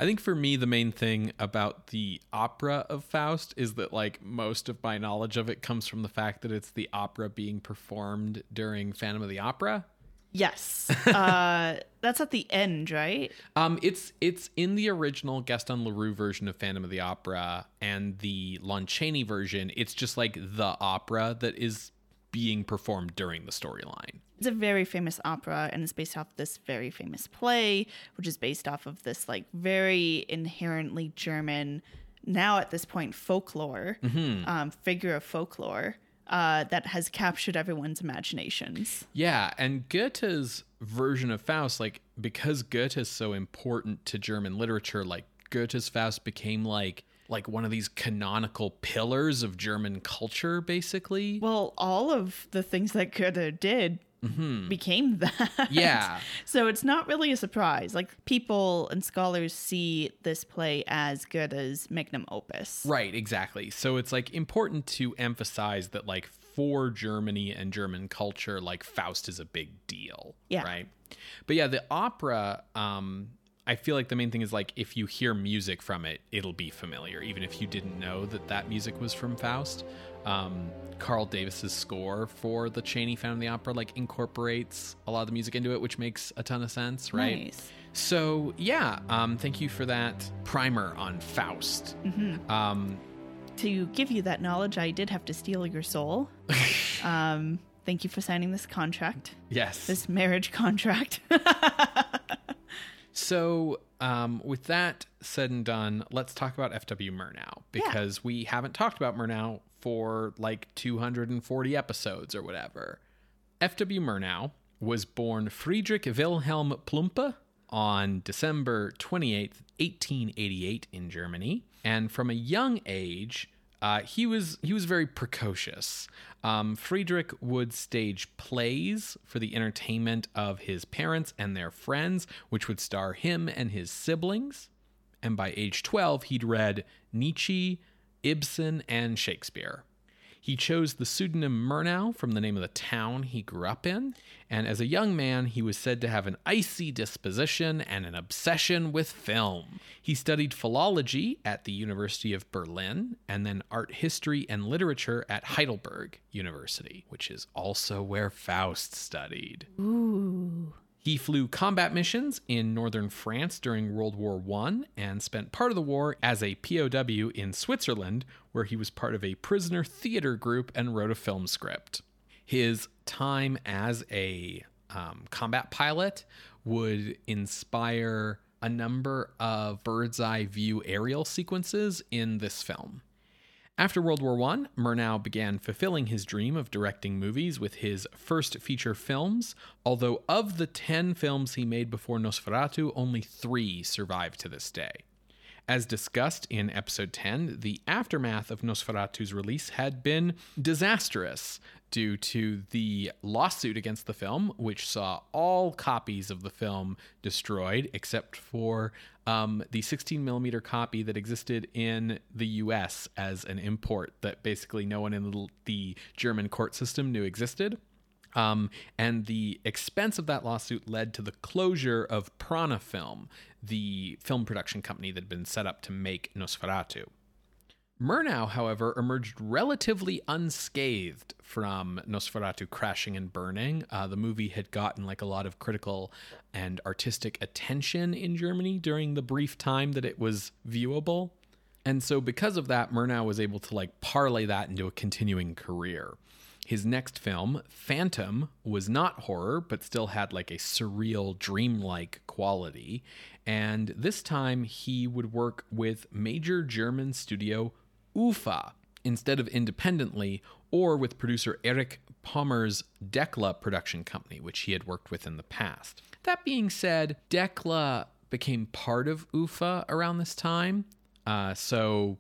I think for me, the main thing about the opera of Faust is that, like, most of my knowledge of it comes from the fact that it's the opera being performed during Phantom of the Opera. Yes. uh, that's at the end, right? Um, it's it's in the original Gaston Leroux version of Phantom of the Opera and the Lon Chaney version. It's just like the opera that is being performed during the storyline. It's a very famous opera and it's based off this very famous play, which is based off of this like very inherently German, now at this point folklore, um, figure of folklore uh, that has captured everyone's imaginations. Yeah, and Goethe's version of Faust, like because Goethe is so important to German literature, like Goethe's Faust became like like one of these canonical pillars of German culture, basically. Well, all of the things that Goethe did became that. Yeah. So it's not really a surprise. Like people and scholars see this play as Goethe's magnum opus. Right, exactly. So it's like important to emphasize that like for Germany and German culture, like Faust is a big deal. Yeah. Right. But yeah, the opera, um, I feel like the main thing is like if you hear music from it, it'll be familiar, even if you didn't know that that music was from Faust. Um, Carl Davis's score for the Chaney of the Opera like incorporates a lot of the music into it, which makes a ton of sense, right? Nice. So yeah, um, thank you for that primer on Faust. Um, To give you that knowledge, I did have to steal your soul. um, thank you for signing this contract, yes. this marriage contract. So, um, with that said and done, let's talk about F.W. Murnau because we haven't talked about Murnau for like 240 episodes or whatever. F.W. Murnau was born Friedrich Wilhelm Plumpe on December 28th, 1888 in Germany, and from a young age, uh, he was he was very precocious. Um, Friedrich would stage plays for the entertainment of his parents and their friends, which would star him and his siblings. And by age 12, he'd read Nietzsche, Ibsen, and Shakespeare. He chose the pseudonym Murnau from the name of the town he grew up in, and as a young man, he was said to have an icy disposition and an obsession with film. He studied philology at the University of Berlin and then art history and literature at Heidelberg University, which is also where Faust studied. Ooh. He flew combat missions in northern France during World War I and spent part of the war as a POW in Switzerland, where he was part of a prisoner theater group and wrote a film script. His time as a um, combat pilot would inspire a number of bird's eye view aerial sequences in this film. After World War I, Murnau began fulfilling his dream of directing movies with his first feature films, although of the 10 films he made before Nosferatu, only three survive to this day. As discussed in episode 10, the aftermath of Nosferatu's release had been disastrous due to the lawsuit against the film, which saw all copies of the film destroyed except for um, the 16 millimeter copy that existed in the US as an import that basically no one in the, German court system knew existed. Um, and the expense of that lawsuit led to the closure of Prana Film, the film production company that had been set up to make Nosferatu. Murnau, however, emerged relatively unscathed from Nosferatu crashing and burning. Uh, the movie had gotten like a lot of critical and artistic attention in Germany during the brief time that it was viewable. And so, because of that, Murnau was able to like parlay that into a continuing career. His next film, Phantom, was not horror, but still had like a surreal, dreamlike quality. And this time he would work with major German studio UFA instead of independently or with producer Erich Pommer's Decla production company, which he had worked with in the past. That being said, Decla became part of UFA around this time. Uh, so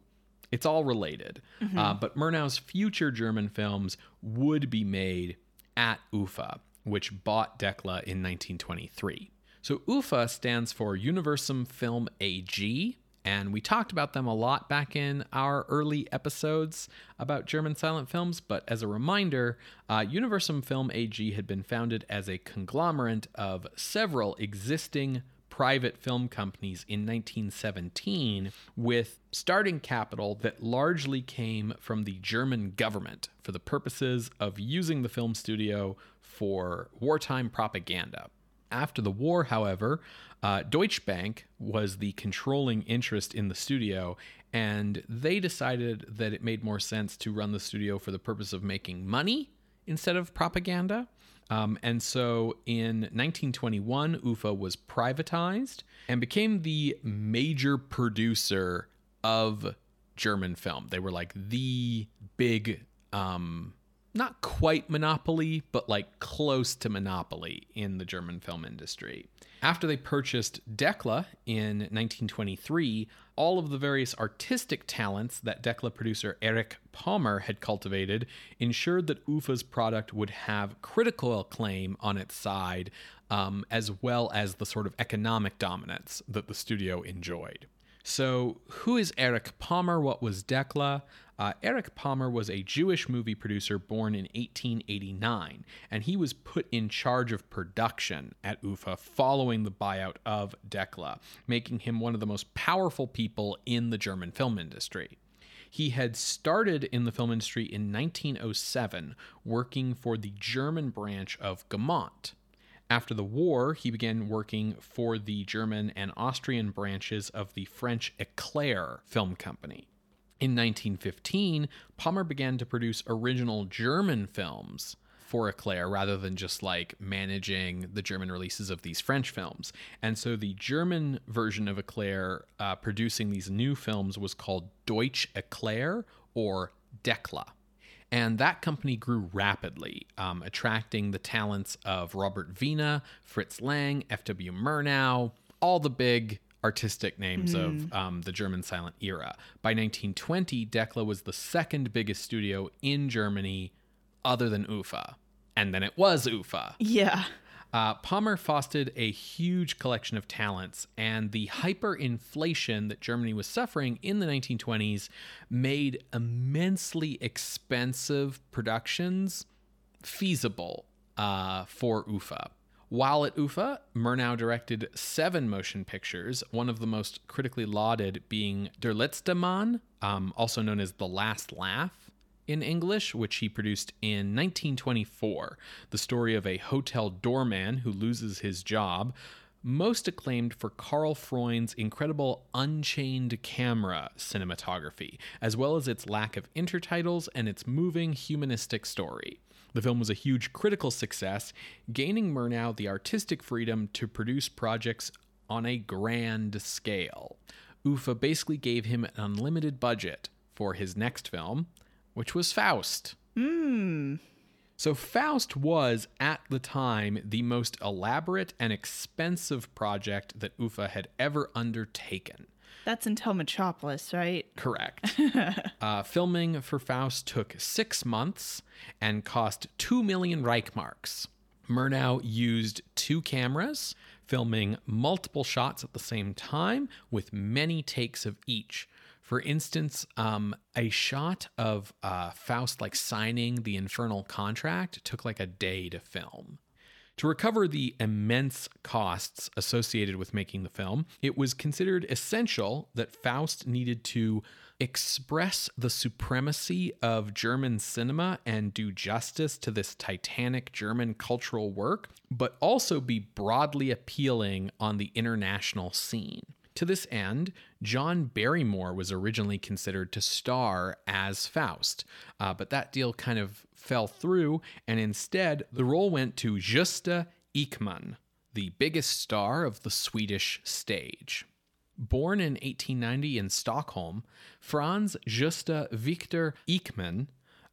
it's all related. Uh, but Murnau's future German films would be made at UFA, which bought Decla in 1923. So UFA stands for Universum Film AG, and we talked about them a lot back in our early episodes about German silent films. But as a reminder, uh, Universum Film AG had been founded as a conglomerate of several existing private film companies in 1917 with starting capital that largely came from the German government for the purposes of using the film studio for wartime propaganda. After the war, however, uh, Deutsche Bank was the controlling interest in the studio, and they decided that it made more sense to run the studio for the purpose of making money instead of propaganda. Um, and so in 1921, UFA was privatized and became the major producer of German film. They were like the big, um, not quite monopoly, but like close to monopoly in the German film industry. After they purchased Decla in 1923, all of the various artistic talents that Decla producer Erich Pommer had cultivated ensured that UFA's product would have critical acclaim on its side, um, as well as the sort of economic dominance that the studio enjoyed. So, who is Eric Pommer? What was Decla? Uh, Erich Pommer was a Jewish movie producer born in 1889, and he was put in charge of production at UFA following the buyout of Decla, making him one of the most powerful people in the German film industry. He had started in the film industry in 1907, working for the German branch of Gaumont. After the war, he began working for the German and Austrian branches of the French Eclair Film Company. In 1915, Pommer began to produce original German films for Eclair rather than just like managing the German releases of these French films. And so the German version of Eclair uh, producing these new films was called Deutsch Eclair or Decla. And that company grew rapidly, um, attracting the talents of Robert Wiene, Fritz Lang, F.W. Murnau, all the big artistic names of um, the German silent era. By 1920, Decla was the second biggest studio in Germany other than UFA. And then it was UFA. Yeah. Uh, Pommer fostered a huge collection of talents, and the hyperinflation that Germany was suffering in the 1920s made immensely expensive productions feasible uh, for UFA. While at UFA, Murnau directed seven motion pictures, one of the most critically lauded being Der letzte Mann, um, also known as The Last Laugh in English, which he produced in 1924, the story of a hotel doorman who loses his job, most acclaimed for Karl Freund's incredible unchained camera cinematography, as well as its lack of intertitles and its moving humanistic story. The film was a huge critical success, gaining Murnau the artistic freedom to produce projects on a grand scale. UFA basically gave him an unlimited budget for his next film, which was Faust. Hmm. So, Faust was, at the time, the most elaborate and expensive project that UFA had ever undertaken. That's until Metropolis, right? Correct. uh, filming for Faust took six months and cost two million Reichmarks. Murnau used two cameras, filming multiple shots at the same time with many takes of each. For instance, um, a shot of uh, Faust like signing the infernal contract took like a day to film. To recover the immense costs associated with making the film, it was considered essential that Faust needed to express the supremacy of German cinema and do justice to this titanic German cultural work, but also be broadly appealing on the international scene. To this end, John Barrymore was originally considered to star as Faust, uh, but that deal kind of fell through, and instead the role went to Gösta Ekman, the biggest star of the Swedish stage. Born in 1890 in Stockholm, Franz Gösta Victor Ekman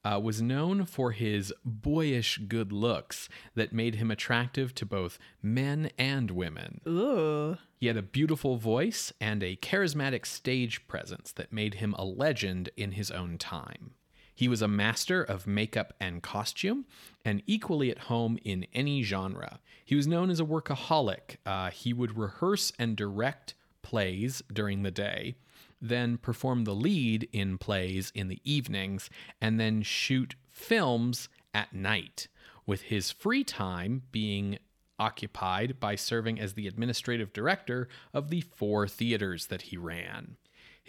uh, was known for his boyish good looks that made him attractive to both men and women. Ooh. He had a beautiful voice and a charismatic stage presence that made him a legend in his own time. He was a master of makeup and costume, and equally at home in any genre. He was known as a workaholic. Uh, he would rehearse and direct plays during the day, then perform the lead in plays in the evenings, and then shoot films at night, with his free time being occupied by serving as the administrative director of the four theaters that he ran.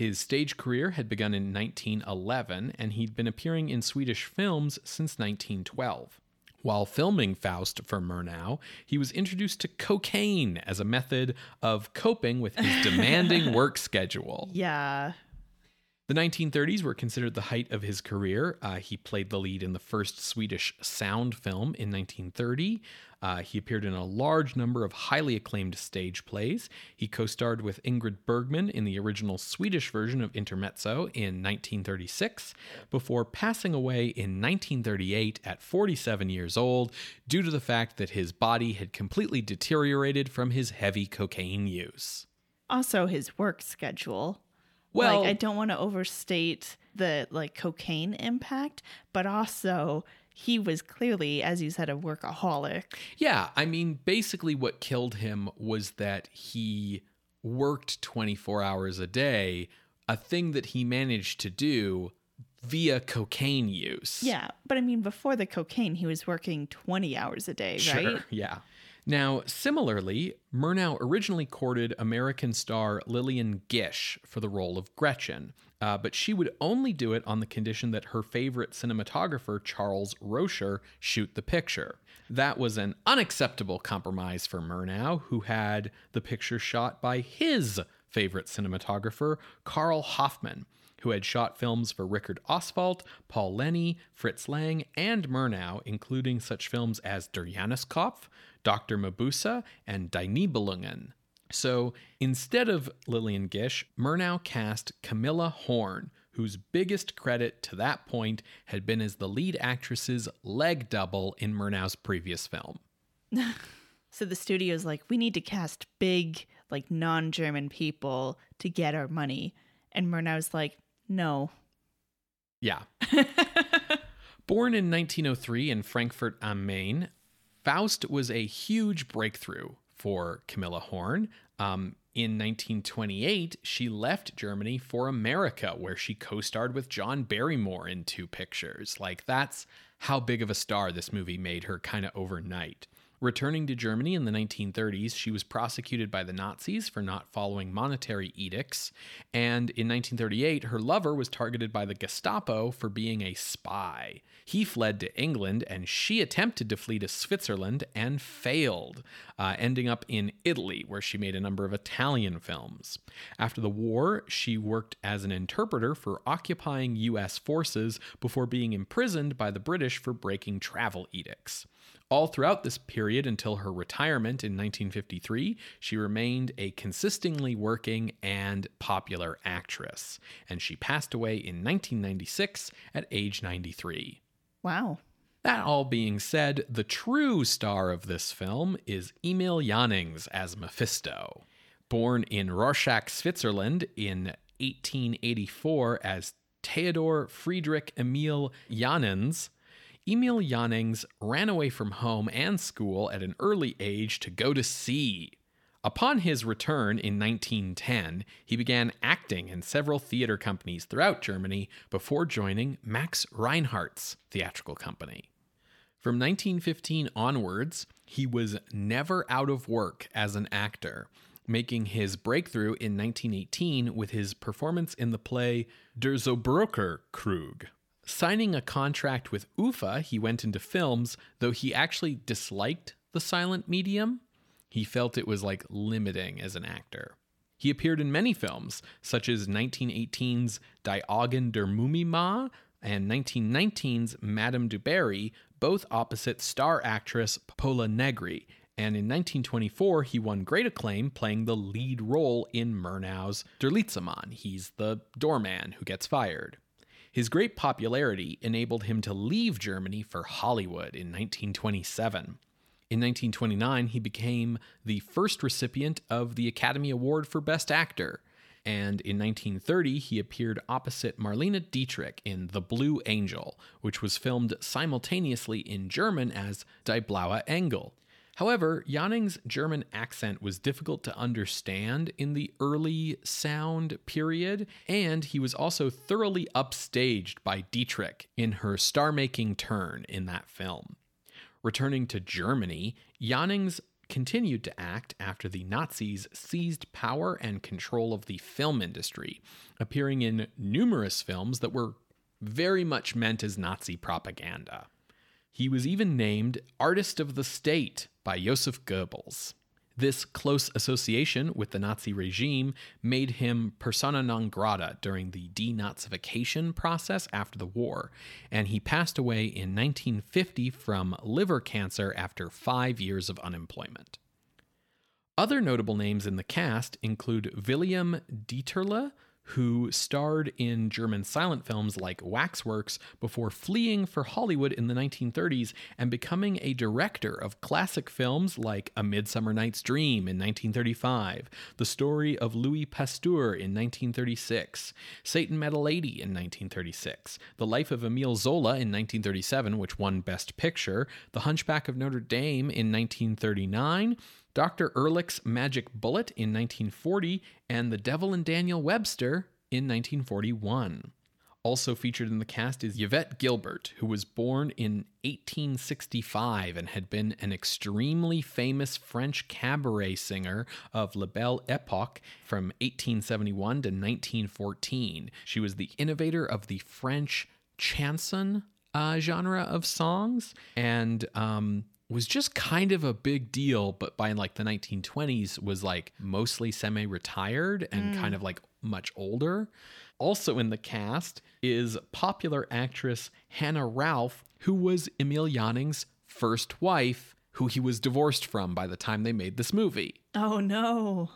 His stage career had begun in 1911, and he'd been appearing in Swedish films since 1912. While filming Faust for Murnau, he was introduced to cocaine as a method of coping with his demanding work schedule. Yeah. The 1930s were considered the height of his career. Uh, he played the lead in the first Swedish sound film in 1930. Uh, he appeared in a large number of highly acclaimed stage plays. He co starred with Ingrid Bergman in the original Swedish version of Intermezzo in 1936, before passing away in 1938 at 47 years old due to the fact that his body had completely deteriorated from his heavy cocaine use. Also, his work schedule. Well, like, I don't want to overstate the like cocaine impact, but also he was clearly, as you said, a workaholic. Yeah, I mean, basically, what killed him was that he worked 24 hours a day, a thing that he managed to do via cocaine use. Yeah, but I mean, before the cocaine, he was working 20 hours a day, Sure, right? yeah. Now, similarly, Murnau originally courted American star Lillian Gish for the role of Gretchen, uh, but she would only do it on the condition that her favorite cinematographer, Charles Rosher, shoot the picture. That was an unacceptable compromise for Murnau, who had the picture shot by his favorite cinematographer, Carl Hoffmann, who had shot films for Richard Oswald, Paul Leni, Fritz Lang, and Murnau, including such films as Der Januskopf, Dr. Mabuse, and Die Nibelungen. So instead of Lillian Gish, Murnau cast Camilla Horn, whose biggest credit to that point had been as the lead actress's leg double in Murnau's previous film. So the studio's like, we need to cast big, like non German people to get our money. And Murnau's like, no. Yeah. Born in 1903 in Frankfurt am Main, Faust was a huge breakthrough for Camilla Horn. Um, in 1928, she left Germany for America, where she co starred with John Barrymore in two pictures. Like, that's how big of a star this movie made her kind of overnight. Returning to Germany in the 1930s, she was prosecuted by the Nazis for not following monetary edicts. And in 1938, her lover was targeted by the Gestapo for being a spy. He fled to England, and she attempted to flee to Switzerland and failed, uh, ending up in Italy, where she made a number of Italian films. After the war, she worked as an interpreter for occupying U.S. forces before being imprisoned by the British for breaking travel edicts. All throughout this period until her retirement in 1953, she remained a consistently working and popular actress, and she passed away in 1996 at age 93. Wow. That all being said, the true star of this film is Emil Jannings as Mephisto. Born in Rorschach, Switzerland in 1884 as Theodor Friedrich Emil Janenz, Emil Jannings ran away from home and school at an early age to go to sea. Upon his return in 1910, he began acting in several theater companies throughout Germany before joining Max Reinhardt's theatrical company. From 1915 onwards, he was never out of work as an actor, making his breakthrough in 1918 with his performance in the play Der Zerbrocher Krug. Signing a contract with UFA, he went into films, though he actually disliked the silent medium. He felt it was like limiting as an actor. He appeared in many films, such as 1918's Die Augen der Mumie Ma and 1919's Madame du Barry, both opposite star actress Pola Negri. And in 1924, he won great acclaim playing the lead role in Murnau's Der letzte Mann. He's the doorman who gets fired. His great popularity enabled him to leave Germany for Hollywood in 1927. In 1929, he became the first recipient of the Academy Award for Best Actor. And in 1930, he appeared opposite Marlene Dietrich in The Blue Angel, which was filmed simultaneously in German as Die Blaue Engel. However, Janning's German accent was difficult to understand in the early sound period, and he was also thoroughly upstaged by Dietrich in her star making turn in that film. Returning to Germany, Jannings continued to act after the Nazis seized power and control of the film industry, appearing in numerous films that were very much meant as Nazi propaganda. He was even named Artist of the State by Joseph Goebbels. This close association with the Nazi regime made him persona non grata during the denazification process after the war, and he passed away in 1950 from liver cancer after five years of unemployment. Other notable names in the cast include William Dieterle, who starred in German silent films like Waxworks before fleeing for Hollywood in the 1930s and becoming a director of classic films like A Midsummer Night's Dream in 1935, The Story of Louis Pasteur in 1936, Satan Met a Lady in 1936, The Life of Emile Zola in 1937, which won Best Picture, The Hunchback of Notre Dame in 1939, Dr. Ehrlich's Magic Bullet in 1940, and The Devil and Daniel Webster in 1941. Also featured in the cast is Yvette Guilbert, who was born in 1865 and had been an extremely famous French cabaret singer of La Belle Epoque from 1871 to 1914. She was the innovator of the French chanson uh, genre of songs and um, was just kind of a big deal, but by like the 1920s was like mostly semi retired and mm. kind of like much older. Also in the cast is popular actress Hannah Ralph, who was Emil Janning's first wife, who he was divorced from by the time they made this movie. Oh no.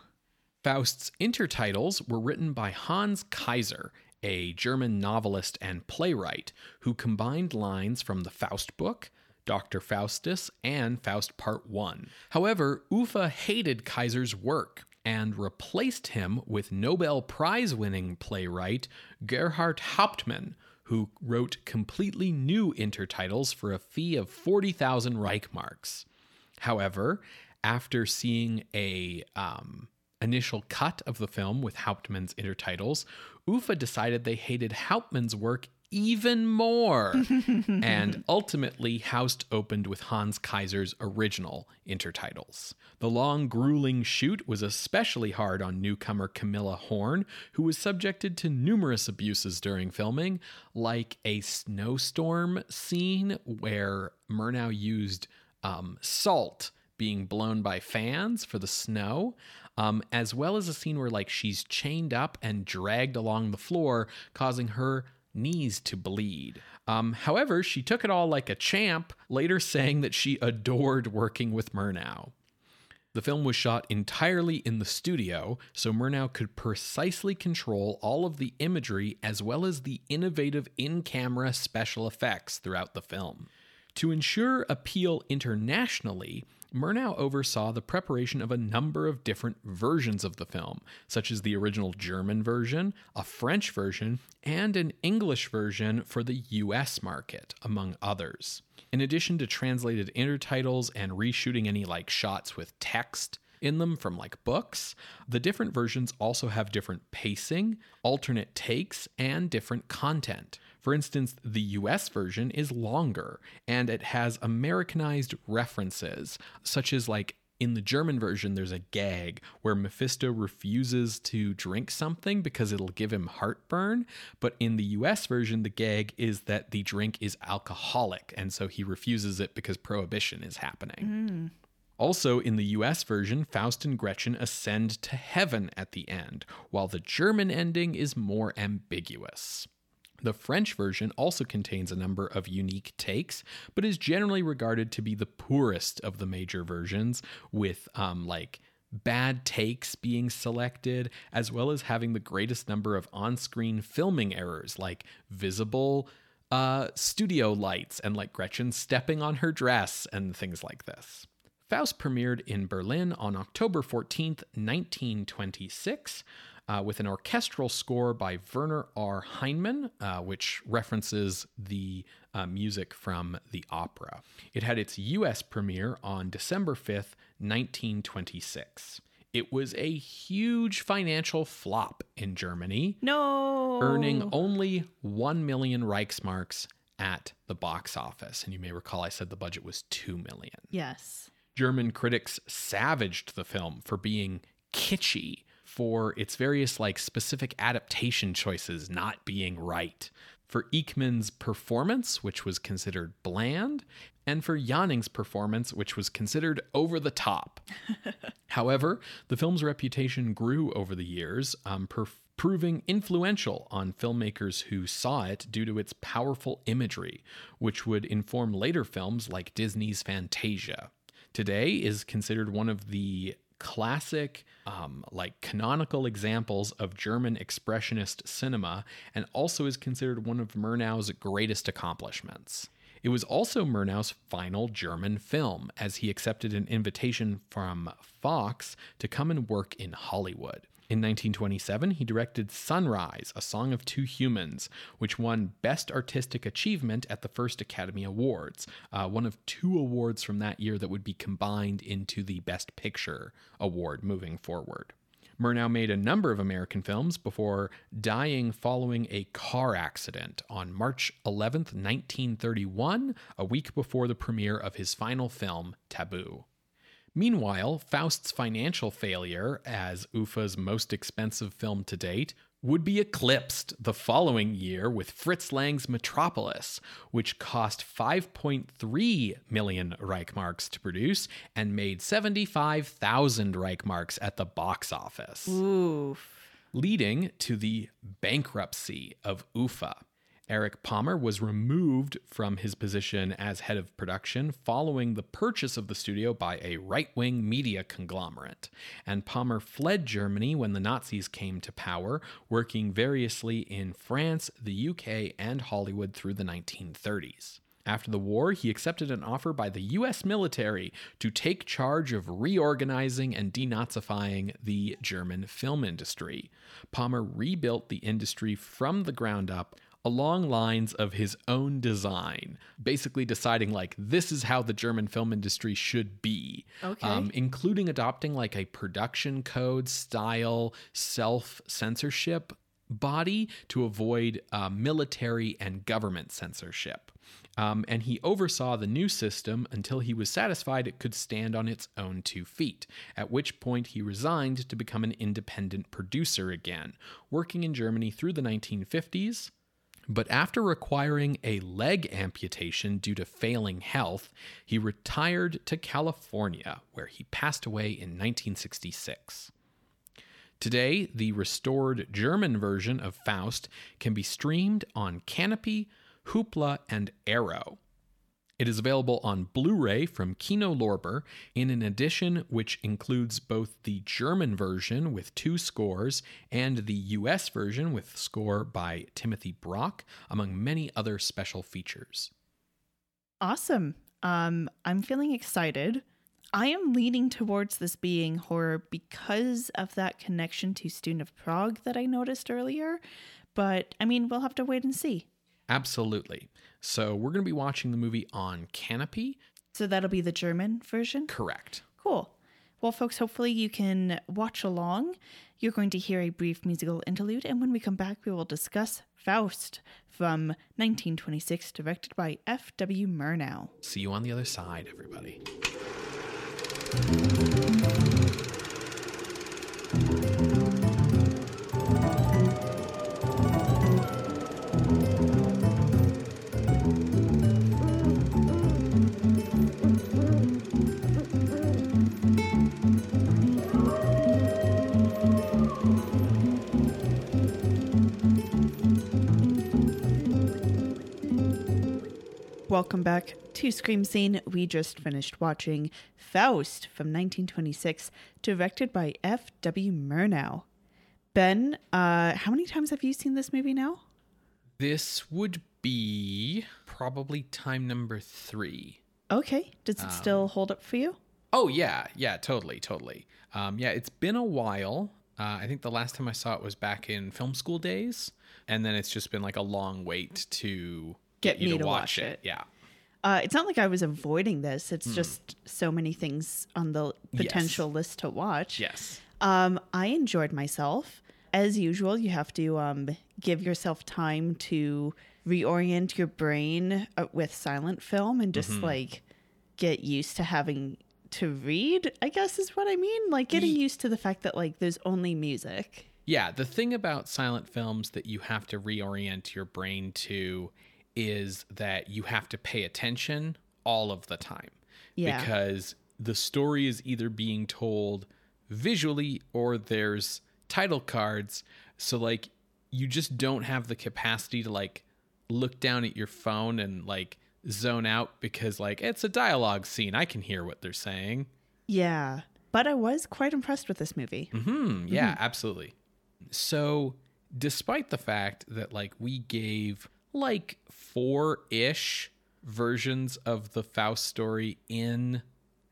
Faust's intertitles were written by Hans Kyser, a German novelist and playwright who combined lines from the Faust book, Dr. Faustus, and Faust Part 1. However, Ufa hated Kyser's work and replaced him with Nobel Prize winning playwright Gerhard Hauptmann, who wrote completely new intertitles for a fee of 40,000 Reichmarks. However, after seeing a um, initial cut of the film with Hauptmann's intertitles, Ufa decided they hated Hauptmann's work even more. and ultimately, Faust opened with Hans Kyser's original intertitles. The long, grueling shoot was especially hard on newcomer Camilla Horn, who was subjected to numerous abuses during filming, like a snowstorm scene where Murnau used um, salt being blown by fans for the snow, um, as well as a scene where like she's chained up and dragged along the floor, causing her knees to bleed. Um, however, she took it all like a champ, later saying that she adored working with Murnau. The film was shot entirely in the studio, so Murnau could precisely control all of the imagery as well as the innovative in camera special effects throughout the film. To ensure appeal internationally, Murnau oversaw the preparation of a number of different versions of the film, such as the original German version, a French version, and an English version for the US market, among others. In addition to translated intertitles and reshooting any like shots with text, in them from like books. The different versions also have different pacing, alternate takes, and different content. For instance, the US version is longer and it has Americanized references, such as like in the German version, there's a gag where Mephisto refuses to drink something because it'll give him heartburn. But in the US version, the gag is that the drink is alcoholic. And so he refuses it because prohibition is happening. Hmm. Also, in the US version, Faust and Gretchen ascend to heaven at the end, while the German ending is more ambiguous. The French version also contains a number of unique takes, but is generally regarded to be the poorest of the major versions, with um, like bad takes being selected, as well as having the greatest number of on screen filming errors, like visible uh, studio lights and like Gretchen stepping on her dress and things like this. Faust premiered in Berlin on October 14th, 1926, uh, with an orchestral score by Werner R. Heymann, uh, which references the uh, music from the opera. It had its US premiere on December 5th, 1926. It was a huge financial flop in Germany, No. earning only 1 million Reichsmarks at the box office. And you may recall I said the budget was 2 million. Yes. German critics savaged the film for being kitschy, for its various like specific adaptation choices not being right, for Ekman's performance, which was considered bland, and for Yanning's performance, which was considered over the top. However, the film's reputation grew over the years, um, per- proving influential on filmmakers who saw it due to its powerful imagery, which would inform later films like Disney's Fantasia. Today is considered one of the classic, um, like canonical examples of German expressionist cinema, and also is considered one of Murnau's greatest accomplishments. It was also Murnau's final German film, as he accepted an invitation from Fox to come and work in Hollywood. In 1927, he directed Sunrise, A Song of Two Humans, which won Best Artistic Achievement at the first Academy Awards, uh, one of two awards from that year that would be combined into the Best Picture award moving forward. Murnau made a number of American films before dying following a car accident on March 11, 1931, a week before the premiere of his final film, Taboo. Meanwhile, Faust's financial failure as UFA's most expensive film to date would be eclipsed the following year with Fritz Lang's Metropolis, which cost 5.3 million Reichmarks to produce and made 75,000 Reichmarks at the box office, Oof. leading to the bankruptcy of UFA. Eric Pommer was removed from his position as head of production following the purchase of the studio by a right wing media conglomerate. And Pommer fled Germany when the Nazis came to power, working variously in France, the UK, and Hollywood through the 1930s. After the war, he accepted an offer by the US military to take charge of reorganizing and denazifying the German film industry. Pommer rebuilt the industry from the ground up along lines of his own design, basically deciding like this is how the German film industry should be, Okay. including adopting like a production code style self censorship body to avoid uh, military and government censorship. Um, and he oversaw the new system until he was satisfied it could stand on its own two feet, at which point he resigned to become an independent producer again, working in Germany through the 1950s. But after requiring a leg amputation due to failing health, he retired to California, where he passed away in 1966. Today, the restored German version of Faust can be streamed on Kanopy, Hoopla, and Arrow. It is available on Blu ray from Kino Lorber in an edition which includes both the German version with two scores and the US version with score by Timothy Brock, among many other special features. Awesome. Um, I'm feeling excited. I am leaning towards this being horror because of that connection to Student of Prague that I noticed earlier. But I mean, we'll have to wait and see. Absolutely. So, we're going to be watching the movie on Kanopy. So that'll be the German version. Correct. Cool. Well, folks, hopefully you can watch along. You're going to hear a brief musical interlude, and when we come back, we will discuss Faust from 1926, directed by F.W. Murnau. See you on the other side, everybody. Welcome back to Scream Scene. We just finished watching Faust from 1926, directed by F.W. Murnau. Ben, uh, how many times have you seen this movie now? This would be probably time number three. Okay. Does it still hold up for you? Oh yeah, yeah, totally, totally. Um, yeah, it's been a while. Uh, I think the last time I saw it was back in film school days, and then it's just been like a long wait to Get you me to watch it. Yeah, Uh, it's not like I was avoiding this. It's just so many things on the potential list to watch. yes, Um, I enjoyed myself. As usual, you have to um, give yourself time to reorient your brain uh, with silent film and just like get used to having to read, I guess is what I mean. Like getting used to the fact that like there's only music. yeah. The thing about silent films that you have to reorient your brain to is that you have to pay attention all of the time. Yeah. Because the story is either being told visually or there's title cards. So like you just don't have the capacity to like look down at your phone and like zone out because like it's a dialogue scene. I can hear what they're saying. Yeah. But I was quite impressed with this movie. Hmm. Yeah, absolutely. So, despite the fact that like we gave like four ish versions of the Faust story in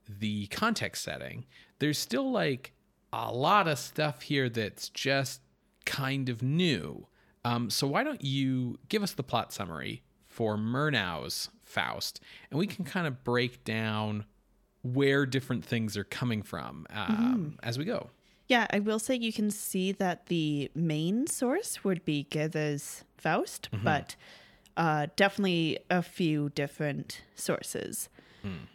the context setting, there's still like a lot of stuff here that's just kind of new. Um, so, why don't you give us the plot summary for Murnau's Faust, and we can kind of break down where different things are coming from um, as we go. Yeah, I will say you can see that the main source would be Goethe's Faust, but uh, definitely a few different sources.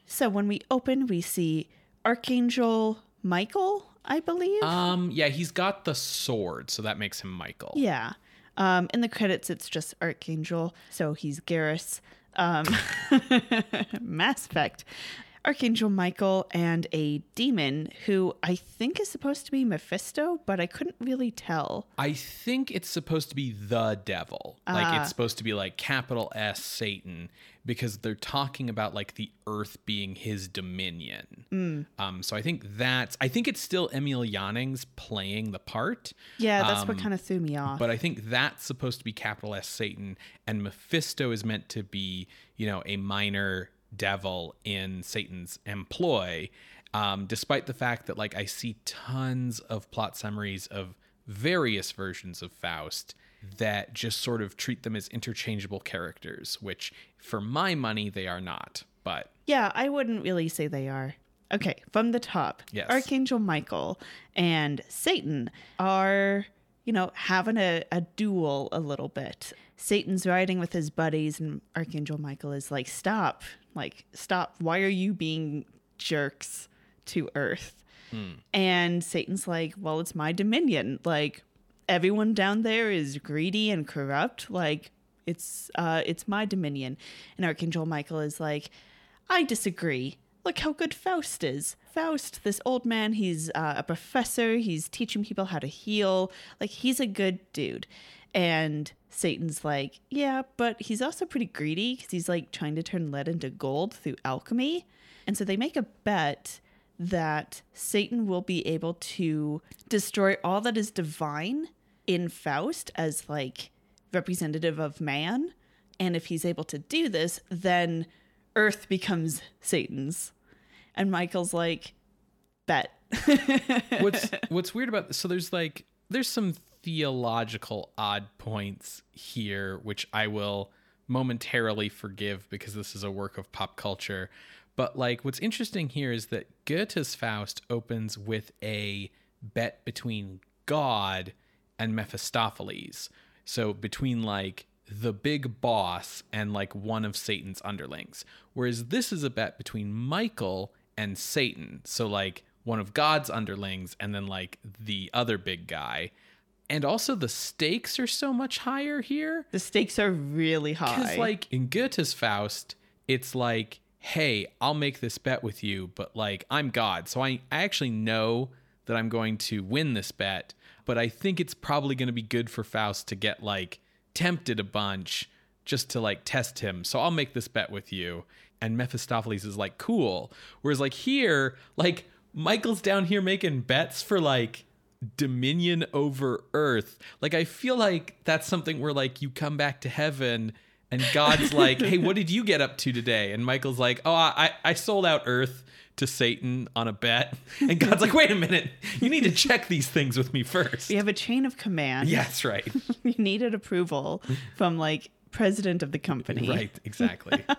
So when we open, we see Archangel Michael, I believe. Um, yeah, he's got the sword, so that makes him Michael. yeah. Um, in the credits, it's just Archangel, so he's Garrus. Um, Mass Effect. Archangel Michael and a demon who I think is supposed to be Mephisto, but I couldn't really tell. I think it's supposed to be the devil. Like Ah. it's supposed to be like capital S Satan because they're talking about like the earth being his dominion. Mm. Um, so I think that's I think it's still Emil Jannings playing the part. Yeah, that's Um, what kind of threw me off. But I think that's supposed to be capital S Satan, and Mephisto is meant to be, you know, a minor devil in Satan's employ. Um, despite the fact that, like, I see tons of plot summaries of various versions of Faust that just sort of treat them as interchangeable characters, which, for my money, they are not. But Yeah, I wouldn't really say they are. Okay, from the top, Yes. Archangel Michael and Satan are, you know, having a, a duel a little bit. Satan's riding with his buddies, and Archangel Michael is like, Stop, like, stop. Why are you being jerks to Earth? And Satan's like, Well, it's my dominion. Like, everyone down there is greedy and corrupt. Like, it's uh it's my dominion. And Archangel Michael is like, I disagree. Look how good Faust is. Faust, this old man, he's uh, a professor. He's teaching people how to heal. Like, he's a good dude. And Satan's like, yeah, but he's also pretty greedy because he's like trying to turn lead into gold through alchemy. And so they make a bet that Satan will be able to destroy all that is divine in Faust as like representative of man. And if he's able to do this, then Earth becomes Satan's. And Michael's like, bet. what's what's weird about this, so there's like there's some theological odd points here which I will momentarily forgive because this is a work of pop culture. But like what's interesting here is that Goethe's Faust opens with a bet between God and Mephistopheles. So between like the big boss and like one of Satan's underlings. Whereas this is a bet between Michael and Satan. So like one of God's underlings and then like the other big guy. And also the stakes are so much higher here. the stakes are really high. Because like in Goethe's Faust, it's like, hey, I'll make this bet with you, but like I'm God. So I, I actually know that I'm going to win this bet, but I think it's probably gonna be good for Faust to get like tempted a bunch just to like test him. So I'll make this bet with you. And Mephistopheles is like, cool. Whereas like here, like Michael's down here making bets for like dominion over earth. Like I feel like that's something where like you come back to heaven and God's like, "Hey, what did you get up to today?" And Michael's like, "Oh, I I sold out Earth to Satan on a bet." And God's like, "Wait a minute. You need to check these things with me first. We have a chain of command. Yeah, that's right. you needed approval from like president of the company. Right, exactly.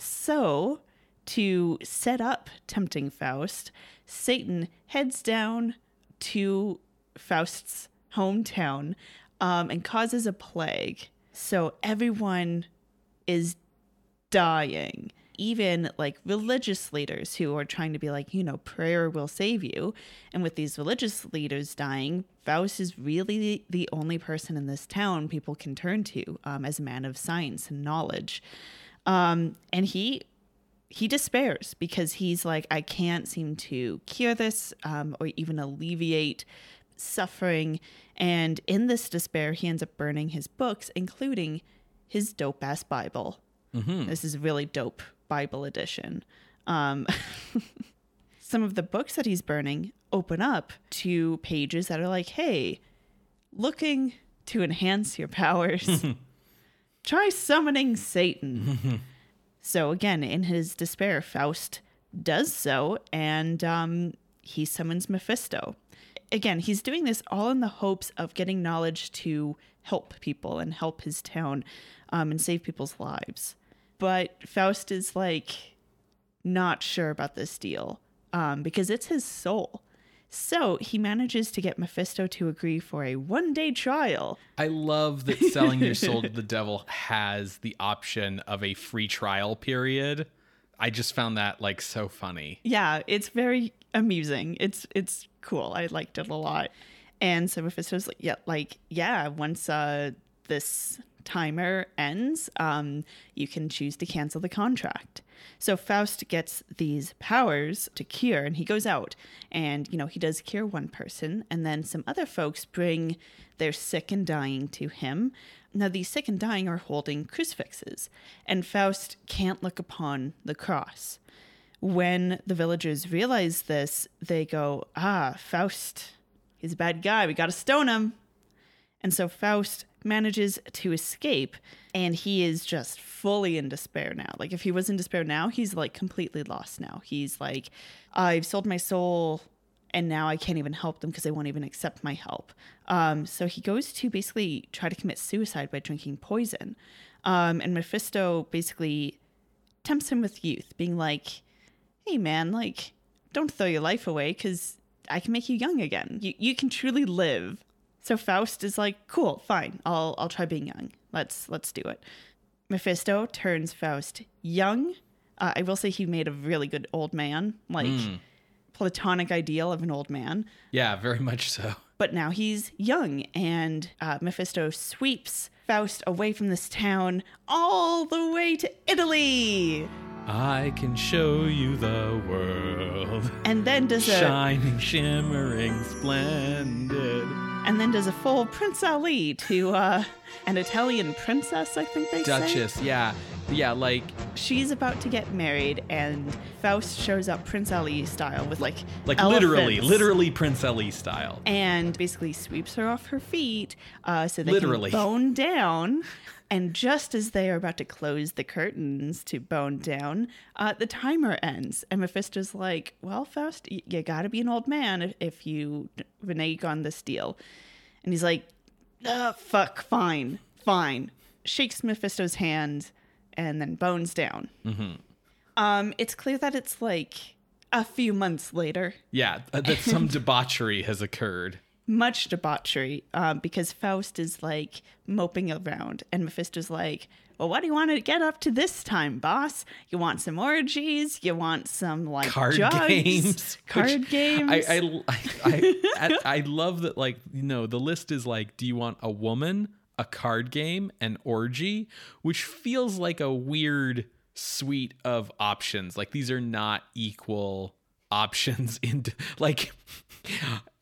So, to set up tempting Faust, Satan heads down to Faust's hometown um, and causes a plague. So everyone is dying. Even like religious leaders who are trying to be like, you know, prayer will save you. And with these religious leaders dying, Faust is really the only person in this town people can turn to um, as a man of science and knowledge. Um, and he he despairs because he's like, I can't seem to cure this um, or even alleviate suffering. And in this despair, he ends up burning his books, including his dope ass Bible. This is a really dope Bible edition. Um, some of the books that he's burning open up to pages that are like, hey, looking to enhance your powers, try summoning Satan. so, again, in his despair, Faust does so and um, he summons Mephisto. Again, he's doing this all in the hopes of getting knowledge to help people and help his town um, and save people's lives. But Faust is like not sure about this deal um, because it's his soul. So he manages to get Mephisto to agree for a one day trial. I love that selling your soul to the devil has the option of a free trial period. I just found that like so funny. Yeah, it's very amusing. It's it's cool. I liked it a lot. And so Mephisto's like, yeah, like yeah. Once uh, this timer ends, um, you can choose to cancel the contract. So Faust gets these powers to cure, and he goes out and you know he does cure one person, and then some other folks bring their sick and dying to him. Now these sick and dying are holding crucifixes, and Faust can't look upon the cross. When the villagers realize this, they go, "Ah, Faust, he's a bad guy. We got to stone him." And so Faust manages to escape and he is just fully in despair now. Like if he was in despair now, he's like completely lost now. He's like I've sold my soul and now I can't even help them because they won't even accept my help. Um, so he goes to basically try to commit suicide by drinking poison. Um, and Mephisto basically tempts him with youth, being like, "Hey man, like don't throw your life away because I can make you young again. You you can truly live." So Faust is like, "Cool, fine. I'll I'll try being young. Let's let's do it." Mephisto turns Faust young. Uh, I will say he made a really good old man, like platonic ideal of an old man. Yeah, very much so. But now he's young, and uh, Mephisto sweeps Faust away from this town all the way to Italy, I can show you the world. and then does a Shining, shimmering, splendid. And then does a full Prince Ali to uh, an Italian princess. I think they say. Duchess, yeah. Yeah, like She's about to get married, and Faust shows up Prince Ali style with like like literally, elephants. literally Prince Ali style. and basically sweeps her off her feet uh, so they Literally. can bone down. And just as they are about to close the curtains to bone down, uh, the timer ends. And Mephisto's like, Well, Faust, y- you gotta be an old man if, if you renege on this deal. And he's like, uh, Fuck, fine, fine. Shakes Mephisto's hand and then bones down. Um, it's clear that it's like a few months later Yeah, that some debauchery has occurred. Much debauchery um, because Faust is like moping around, and Mephisto's like, "Well, what do you want to get up to this time, boss? You want some orgies? You want some like card drugs? games Card games? I I, I, I I love that like you know the list is like do you want a woman a card game an orgy which feels like a weird suite of options like these are not equal options into like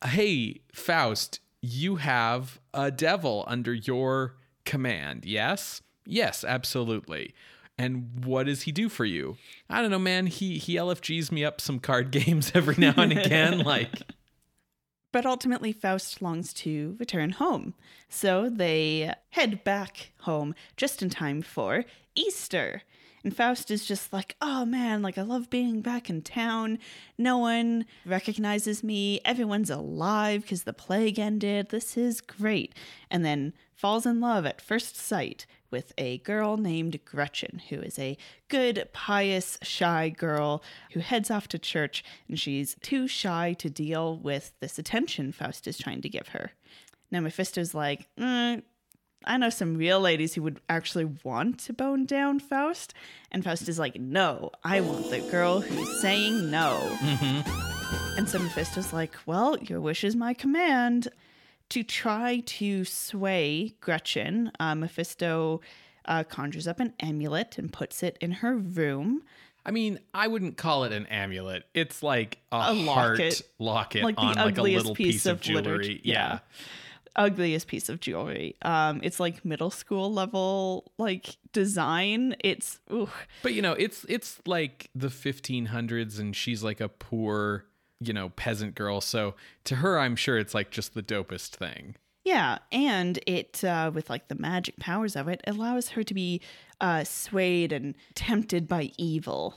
hey Faust you have a devil under your command yes Yes, absolutely. And what does he do for you? I don't know, man. He he LFGs me up some card games every now and again. like But ultimately, Faust longs to return home. So they head back home just in time for Easter. And Faust is just like, oh man, like I love being back in town. No one recognizes me. Everyone's alive because the plague ended. This is great. And then falls in love at first sight with a girl named Gretchen, who is a good, pious, shy girl who heads off to church and she's too shy to deal with this attention Faust is trying to give her. Now, Mephisto's like, mm, I know some real ladies who would actually want to bone down Faust. And Faust is like, no, I want the girl who's saying no. Mm-hmm. And so Mephisto's like, well, your wish is my command. To try to sway Gretchen, uh, Mephisto uh, conjures up an amulet and puts it in her room. I mean, I wouldn't call it an amulet. It's like a, a heart locket, locket like on like a little piece, piece of, of jewelry. Yeah. yeah ugliest piece of jewelry. Um, it's like middle school level like design. It's ooh. But you know, it's it's like the 1500s, and she's like a poor, you know, peasant girl. So to her, I'm sure it's like just the dopest thing. Yeah, and it uh, with like the magic powers of it allows her to be uh, swayed and tempted by evil.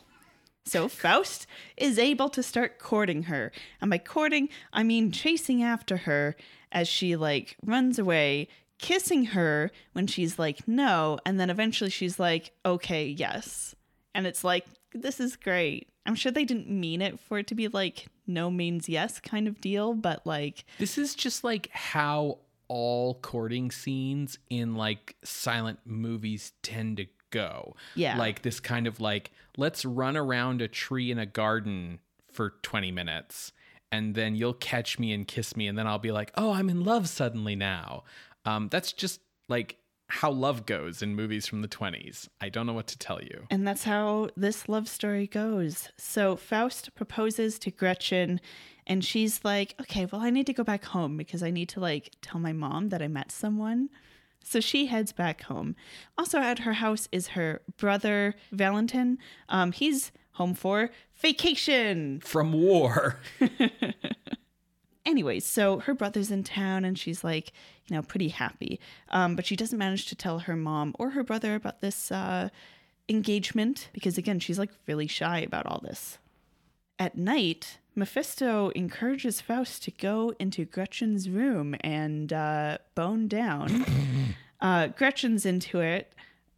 So Faust is able to start courting her. And by courting, I mean chasing after her as she like runs away, kissing her when she's like, no. And then eventually she's like, okay, yes. And it's like, this is great. I'm sure they didn't mean it for it to be like no means yes kind of deal, but like. This is just like how all courting scenes in like silent movies tend to go. Yeah. Like this kind of like, let's run around a tree in a garden for 20 minutes and then you'll catch me and kiss me and then I'll be like, "Oh, I'm in love suddenly now." Um, that's just like how love goes in movies from the 20s. I don't know what to tell you. And that's how this love story goes. So Faust proposes to Gretchen and she's like, "Okay, well I need to go back home because I need to like tell my mom that I met someone." So she heads back home. Also at her house is her brother Valentin. Um, he's home for vacation from war. Anyways, so her brother's in town and she's like, you know, pretty happy. Um, but she doesn't manage to tell her mom or her brother about this uh, engagement because, again, she's like really shy about all this. At night, Mephisto encourages Faust to go into Gretchen's room and uh, bone down. uh, Gretchen's into it,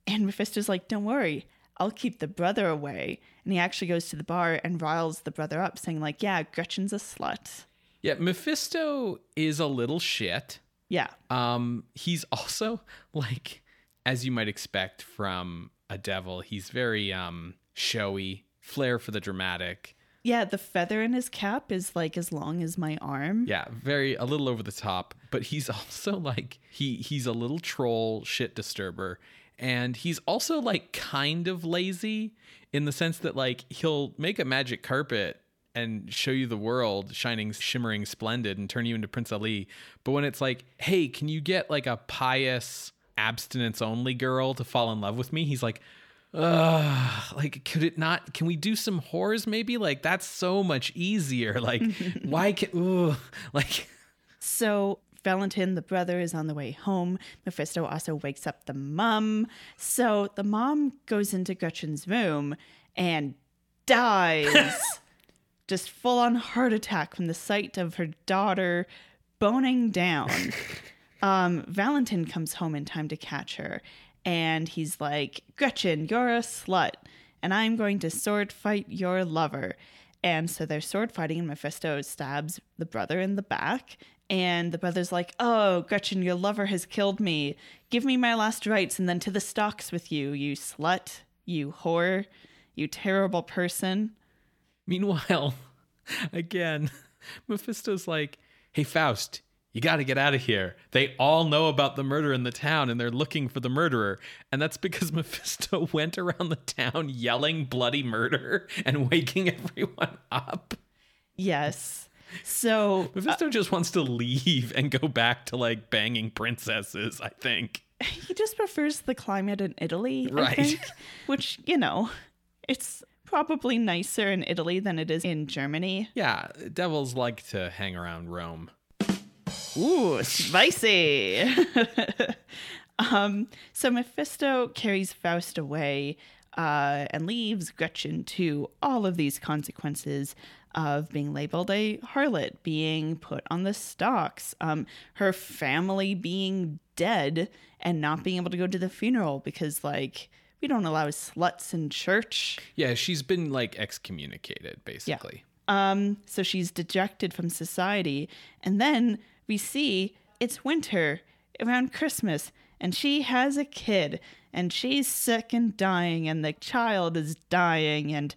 and Mephisto's like, don't worry, I'll keep the brother away. And he actually goes to the bar and riles the brother up, saying, like, yeah, Gretchen's a slut. Yeah, Mephisto is a little shit. Yeah. Um, he's also like, as you might expect from a devil, he's very um showy, flair for the dramatic. Yeah, the feather in his cap is like as long as my arm. Yeah, very a little over the top, but he's also like he he's a little troll shit disturber and he's also like kind of lazy in the sense that like he'll make a magic carpet and show you the world shining shimmering splendid and turn you into prince ali. But when it's like hey can you get like a pious abstinence only girl to fall in love with me? He's like uh like could it not can we do some whores maybe? Like that's so much easier. Like why can ooh, like so Valentin, the brother, is on the way home. Mephisto also wakes up the mom. So the mom goes into Gretchen's room and dies. Just full on heart attack from the sight of her daughter boning down. Um, Valentin comes home in time to catch her. And he's like, Gretchen, you're a slut. And I'm going to sword fight your lover. And so they're sword fighting, and Mephisto stabs the brother in the back. And the brother's like, Oh, Gretchen, your lover has killed me. Give me my last rites and then to the stocks with you, you slut, you whore, you terrible person. Meanwhile, again, Mephisto's like, Hey, Faust, you got to get out of here. They all know about the murder in the town and they're looking for the murderer. And that's because Mephisto went around the town yelling bloody murder and waking everyone up. Yes. So Mephisto uh, just wants to leave and go back to like banging princesses, I think. he just prefers the climate in Italy, I Right. think, which, you know, it's probably nicer in Italy than it is in Germany. Yeah, devils like to hang around Rome. Ooh, spicy. um, so Mephisto carries Faust away uh, and leaves Gretchen to all of these consequences of being labeled a harlot, being put on the stocks, um, her family being dead and not being able to go to the funeral because, like, we don't allow sluts in church. Yeah, she's been like excommunicated, basically. Yeah. Um, so she's dejected from society. And then we see it's winter around Christmas, and she has a kid, and she's sick and dying, and the child is dying, and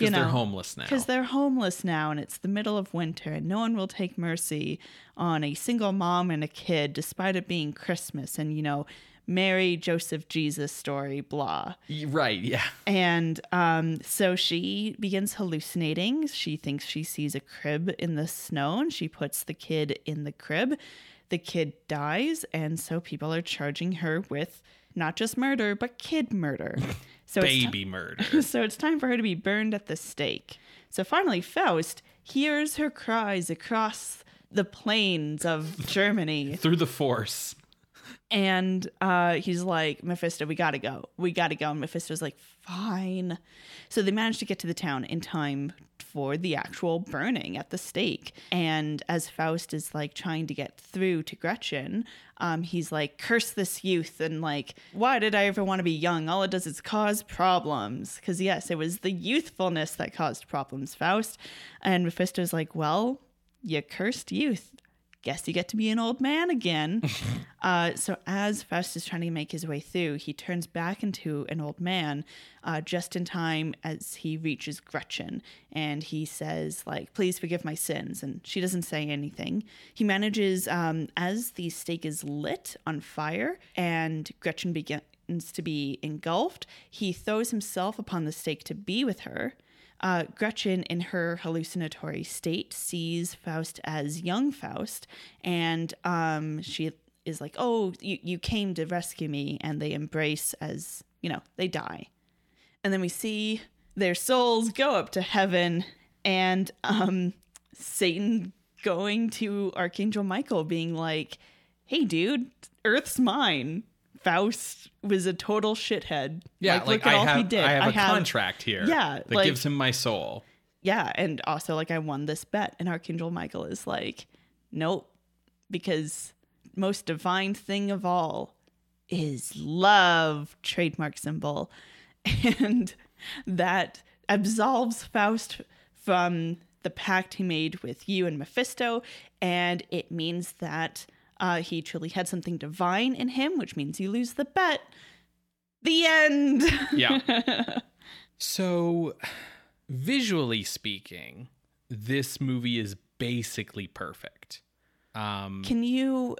you Because know they're homeless now. because they're homeless now, and it's the middle of winter, and no one will take mercy on a single mom and a kid, despite it being Christmas, and you know. Mary, Joseph, Jesus story, blah. Right, yeah. And um, so she begins hallucinating. She thinks she sees a crib in the snow and she puts the kid in the crib. The kid dies. And so people are charging her with not just murder, but kid murder. So Baby murder. so it's time for her to be burned at the stake. So finally, Faust hears her cries across the plains of Germany. Through the force. And uh, he's like, Mephisto, we gotta go. We gotta go. And Mephisto's like, fine. So they manage to get to the town in time for the actual burning at the stake. And as Faust is like trying to get through to Gretchen, um, he's like, curse this youth. And like, why did I ever want to be young? All it does is cause problems. Because yes, it was the youthfulness that caused problems, Faust. And Mephisto's like, well, you cursed youth guess you get to be an old man again. uh, so as Faust is trying to make his way through, he turns back into an old man uh, just in time as he reaches Gretchen, and he says, "Like, please forgive my sins." And she doesn't say anything. He manages, um, as the stake is lit on fire, and Gretchen begins to be engulfed. He throws himself upon the stake to be with her. Uh, Gretchen, in her hallucinatory state, sees Faust as young Faust, and um, she is like, "Oh, you, you came to rescue me," and they embrace as you know they die, and then we see their souls go up to heaven, and um, Satan going to Archangel Michael, being like, "Hey, dude, Earth's mine." Faust was a total shithead. Yeah, like, like, look at I all have he did. I have a contract here. Yeah, That like- gives him my soul. yeah, and also like I won this bet, and Archangel Michael is like, nope, because most divine thing of all is love, trademark symbol, and that absolves Faust from the pact he made with you and Mephisto, and it means that uh, he truly had something divine in him, which means you lose the bet. The end. Yeah. so, visually speaking, this movie is basically perfect. Um, Can you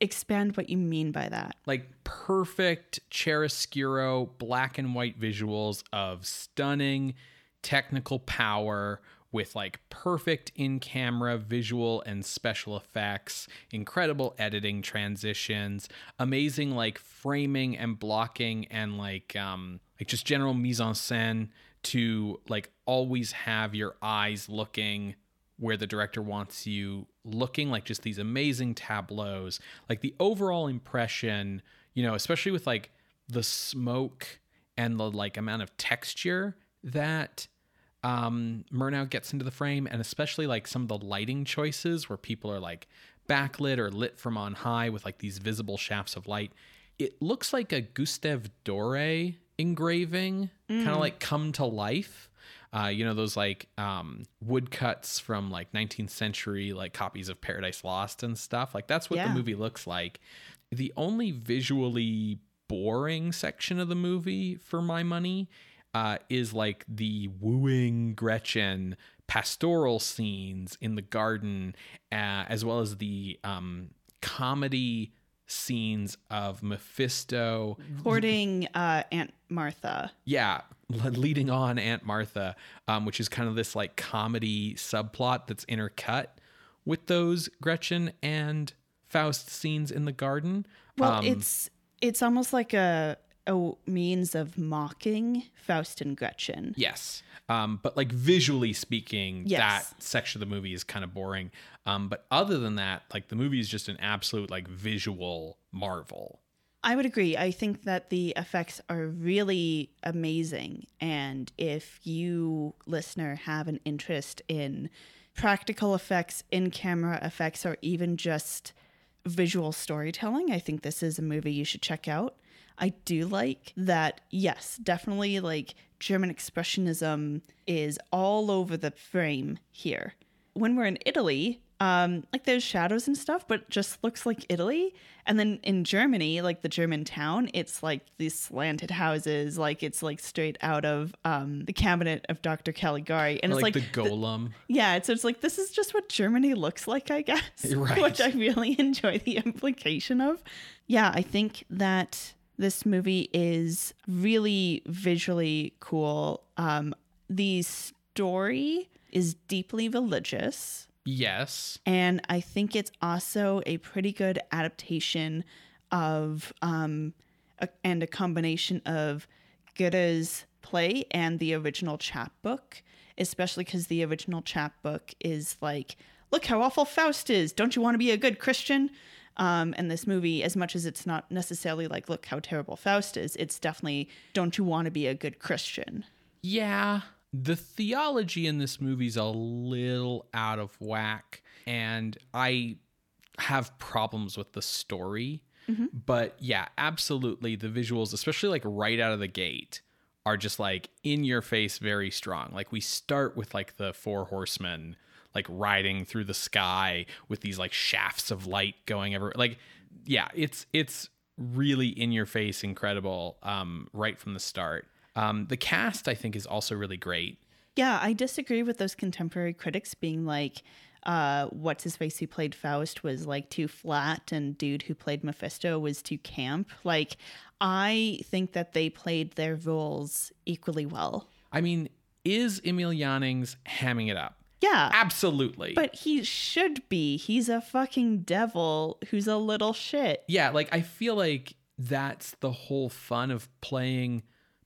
expand what you mean by that? like perfect chiaroscuro black and white visuals of stunning technical power with like perfect in-camera visual and special effects incredible editing transitions amazing like framing and blocking and like um like just general mise en scène to like always have your eyes looking where the director wants you looking like just these amazing tableaus. Like the overall impression you know especially with like the smoke and the like amount of texture that um Murnau gets into the frame and especially like some of the lighting choices where people are like backlit or lit from on high with like these visible shafts of light it looks like a Gustave Doré engraving kind of like come to life uh, you know those like um, woodcuts from like 19th century like copies of Paradise Lost and stuff. Like that's what Yeah. the movie looks like. The only visually boring section of the movie, for my money, uh, is like the wooing Gretchen pastoral scenes in the garden, uh, as well as the um, comedy scenes of Mephisto Courting uh, Aunt Martha. yeah le- leading on aunt martha um, which is kind of this like comedy subplot that's intercut with those gretchen and faust scenes in the garden Well, Um, it's It's almost like a a means of mocking Faust and Gretchen. Yes. Um, but like visually speaking, Yes. that section of the movie is kind of boring. Um, but other than that, like the movie is just an absolute like visual marvel. I would agree. I think that the effects are really amazing. And if you, listener, have an interest in practical effects, in camera effects, or even just visual storytelling, I think this is a movie you should check out. I do like that, yes, definitely like German Expressionism is all over the frame here. When we're in Italy, um, like there's shadows and stuff, but it just looks like Italy. And then in Germany, like the German town, it's like these slanted houses, like it's like straight out of um, the cabinet of Dr. Caligari. And like, it's like the golem. yeah, so it's like this is just what Germany looks like, I guess. Right. Which I really enjoy the implication of. Yeah, I think that this movie is really visually cool. Um, the story is deeply religious. yes. And I think it's also a pretty good adaptation of um a, and a combination of Goethe's play and the original chapbook, especially because the original chapbook is like, look how awful Faust is. Don't you want to be a good Christian? Um, and this movie, as much as it's not necessarily like, look how terrible Faust is, it's definitely, don't you want to be a good Christian? Yeah. The theology in this movie's a little out of whack, and I have problems with the story. But yeah, absolutely. The visuals, especially like right out of the gate, are just like in your face, very strong. Like we start with like the four horsemen like riding through the sky with these like shafts of light going everywhere. Like, yeah, it's it's really in your face, incredible, um, right from the start. Um, the cast, I think, is also really great. Yeah, I disagree with those contemporary critics being like, uh, what's his face who played Faust was like too flat, and dude who played Mephisto was too camp. Like, I think that they played their roles equally well. I mean, is Emil Jannings hamming it up? Yeah, Absolutely. but he should be. He's a fucking devil who's a little shit. yeah, like I feel like that's the whole fun of playing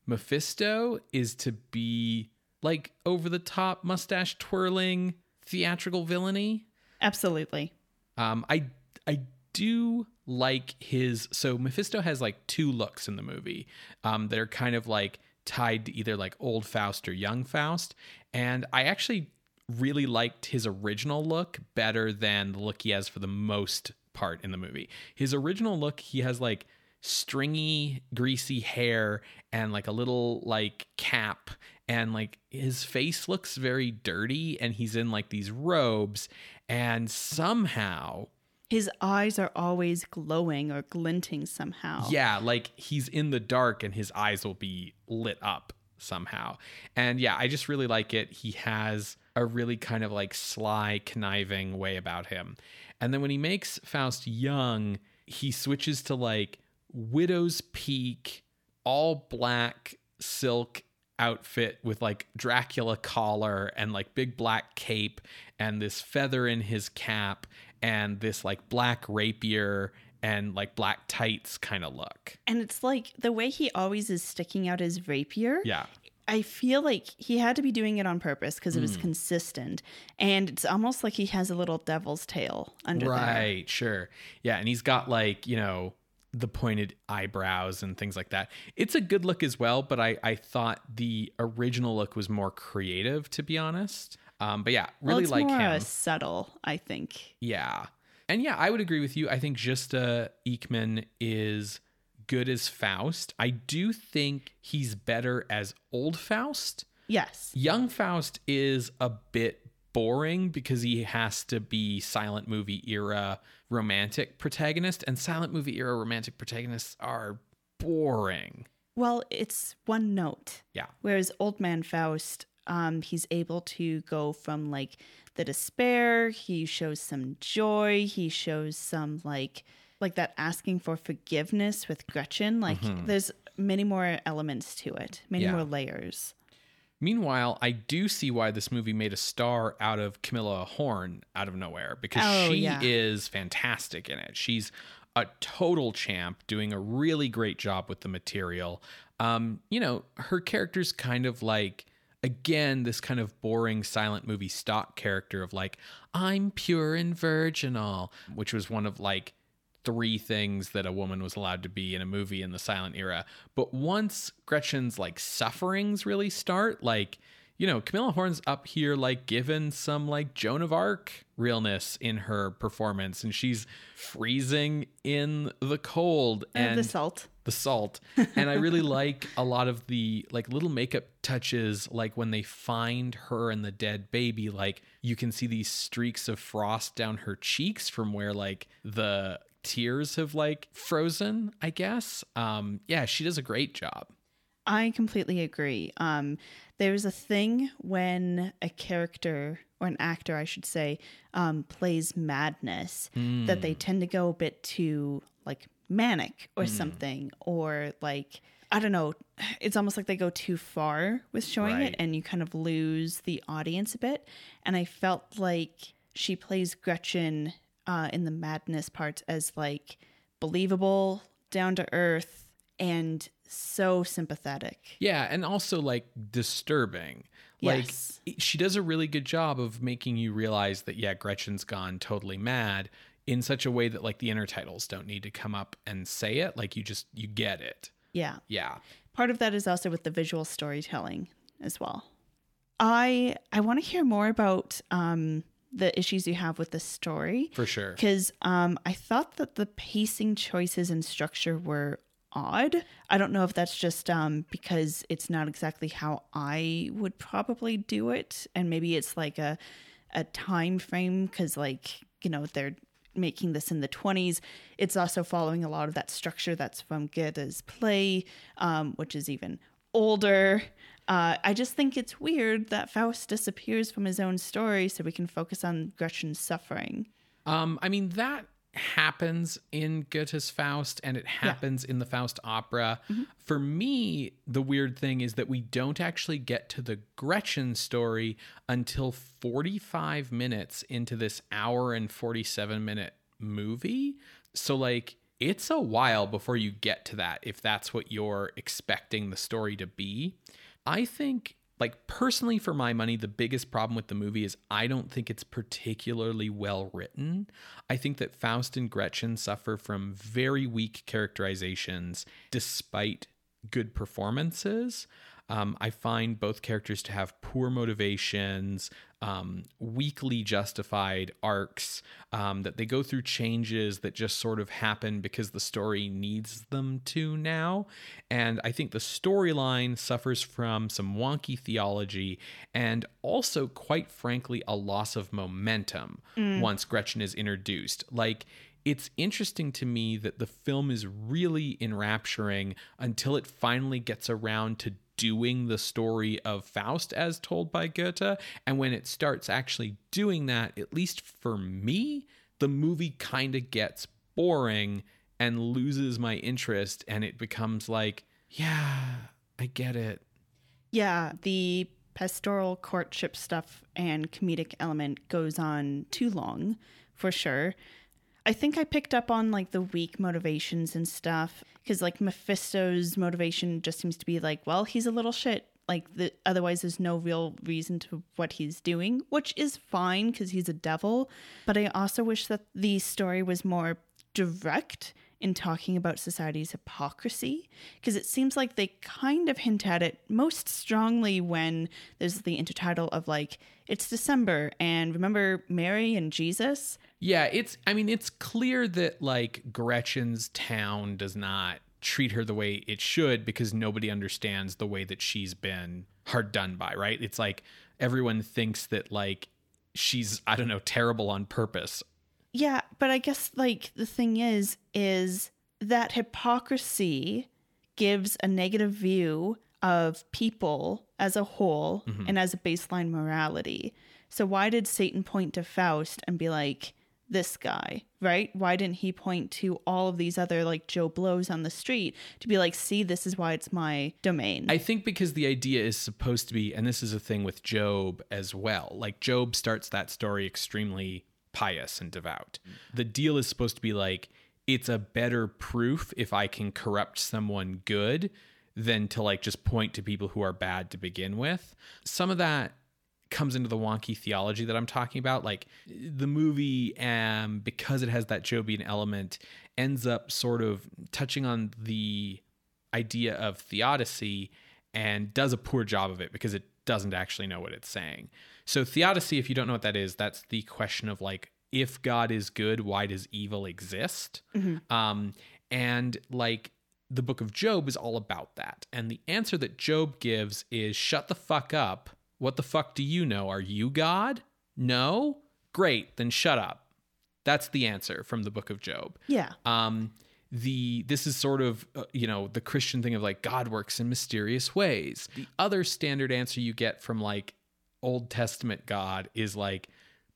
Mephisto is to be like over the top mustache twirling theatrical villainy. Absolutely. Um, I I do like his so Mephisto has like two looks in the movie. Um, that are kind of like tied to either like old Faust or young Faust, and I actually really liked his original look better than the look he has for the most part in the movie. His original look, he has like stringy, greasy hair and like a little like cap and like his face looks very dirty and he's in like these robes and somehow His eyes are always glowing or glinting somehow. yeah like he's in the dark and his eyes will be lit up somehow and yeah i just really like it he has a really kind of like sly conniving way about him and then when he makes faust young he switches to like widow's peak all black silk outfit with like Dracula collar and like big black cape and this feather in his cap and this like black rapier and like black tights kind of look. And it's like the way he always is sticking out his rapier. Yeah. I feel like he had to be doing it on purpose because it was consistent. And it's almost like he has a little devil's tail under there. Right, sure. Yeah, and he's got like, you know, the pointed eyebrows and things like that. It's a good look as well, but I I thought the original look was more creative to be honest. Um but yeah, Well, really it's like more him. uh, subtle, I think. Yeah. And yeah, I would agree with you. I think Gösta Ekman is good as Faust. I do think he's better as old Faust. Yes. Young Faust is a bit boring because he has to be silent movie era romantic protagonist and silent movie era romantic protagonists are boring. Well, it's one note. Yeah. Whereas Old Man Faust, um, he's able to go from like the despair, he shows some joy, he shows some like like that asking for forgiveness with Gretchen. Like there's many more elements to it, many Mm-hmm. Yeah. more layers. Meanwhile, I do see why this movie made a star out of Camilla Horn out of nowhere because Oh, she yeah. is fantastic in it. She's a total champ, doing a really great job with the material. Um, you know, her character's kind of like again this kind of boring silent movie stock character of like I'm pure and virginal, which was one of like three things that a woman was allowed to be in a movie in the silent era. But once Gretchen's like sufferings really start, like you know, Camilla Horn's up here like given some like Joan of Arc realness in her performance, and she's freezing in the cold and the salt. The salt. And I really like a lot of the like little makeup touches, like when they find her and the dead baby, like you can see these streaks of frost down her cheeks from where like the tears have like frozen, I guess. Um, yeah, she does a great job. I completely agree. Um, there's a thing when a character or an actor, I should say, um, plays madness Hmm. that they tend to go a bit too like manic or something, or like I don't know. It's almost like they go too far with showing Right. it, and you kind of lose the audience a bit. And I felt like she plays Gretchen uh, in the madness parts as like believable, down to earth, and so sympathetic. Yeah, and also like disturbing. Like Yes. she does a really good job of making you realize that yeah, Gretchen's gone totally mad in such a way that like the intertitles don't need to come up and say it. Like you just you get it. Yeah. Yeah. Part of that is also with the visual storytelling as well. I I want to hear more about um, the issues you have with the story For sure. because um, I thought that the pacing choices and structure were odd. I don't know if that's just um, because it's not exactly how I would probably do it, and maybe it's like a a time frame because like you know they're making this in the 20s it's also following a lot of that structure that's from goethe's play um, which is even older uh, i just think it's weird that faust disappears from his own story so we can focus on gretchen's suffering Um, I mean that happens in Goethe's Faust and it happens in the Faust opera. For me, the weird thing is that we don't actually get to the Gretchen story until 45 minutes into this hour and 47 minute movie. So like it's a while before you get to that if that's what you're expecting the story to be. I think like personally for my money the biggest problem with the movie is i don't think it's particularly well written. I think that faust and gretchen suffer from very weak characterizations despite good performances. Um, i find both characters to have poor motivations um, weakly justified arcs um, that they go through changes that just sort of happen because the story needs them to now. And I think the storyline suffers from some wonky theology and also, quite frankly, a loss of momentum once Gretchen is introduced. Like, it's interesting to me that the film is really enrapturing until it finally gets around to doing the story of Faust as told by Goethe. And when it starts actually doing that, at least for me, the movie kind of gets boring and loses my interest. And it becomes like, yeah, I get it. Yeah, the pastoral courtship stuff and comedic element goes on too long, for sure. I think I picked up on like the weak motivations and stuff because like Mephisto's motivation just seems to be like, well, he's a little shit. Like the otherwise, there's no real reason to what he's doing, which is fine because he's a devil. But I also wish that the story was more direct in talking about society's hypocrisy because it seems like they kind of hint at it most strongly when there's the intertitle of like it's December and remember Mary and Jesus Yeah, it's I mean it's clear that like Gretchen's town does not treat her the way it should because nobody understands the way that she's been hard done by, right? It's like everyone thinks that like she's I don't know, terrible on purpose. Yeah, but I guess like the thing is is that hypocrisy gives a negative view of people as a whole mm-hmm. and as a baseline morality. So why did Satan point to Faust and be like this guy, right? Why didn't he point to all of these other like Joe Blows on the street to be like, see, this is why it's my domain? I think because the idea is supposed to be, and this is a thing with Job as well. Like Job starts that story extremely pious and devout. The deal is supposed to be like, it's a better proof if I can corrupt someone good than to like just point to people who are bad to begin with. Some of that comes into the wonky theology that I'm talking about. Like the movie, um, because it has that Jobian element, ends up sort of touching on the idea of theodicy and does a poor job of it because it doesn't actually know what it's saying. So theodicy, if you don't know what that is, that's the question of like, if God is good, why does evil exist? Um, and like the book of Job is all about that. And the answer that Job gives is shut the fuck up. What the fuck do you know? Are you God? No? Great, then shut up. That's the answer from the book of Job. Yeah. Um the this is sort of uh, you know the Christian thing of like God works in mysterious ways. The other standard answer you get from like Old Testament God is like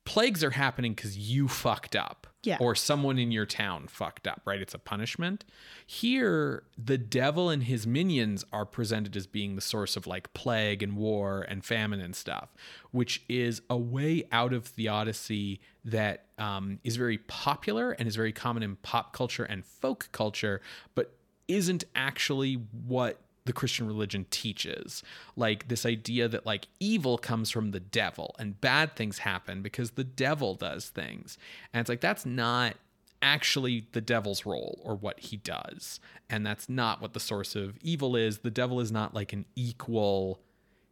plagues are happening cuz you fucked up Yeah. or someone in your town fucked up, right? It's a punishment. Here, the devil and his minions are presented as being the source of like plague and war and famine and stuff, which is a way out of theodicy that um, is very popular and is very common in pop culture and folk culture, but isn't actually what the Christian religion teaches. Like this idea that like evil comes from the devil and bad things happen because the devil does things. And it's like that's not actually the devil's role or what he does. And that's not what the source of evil is. The devil is not like an equal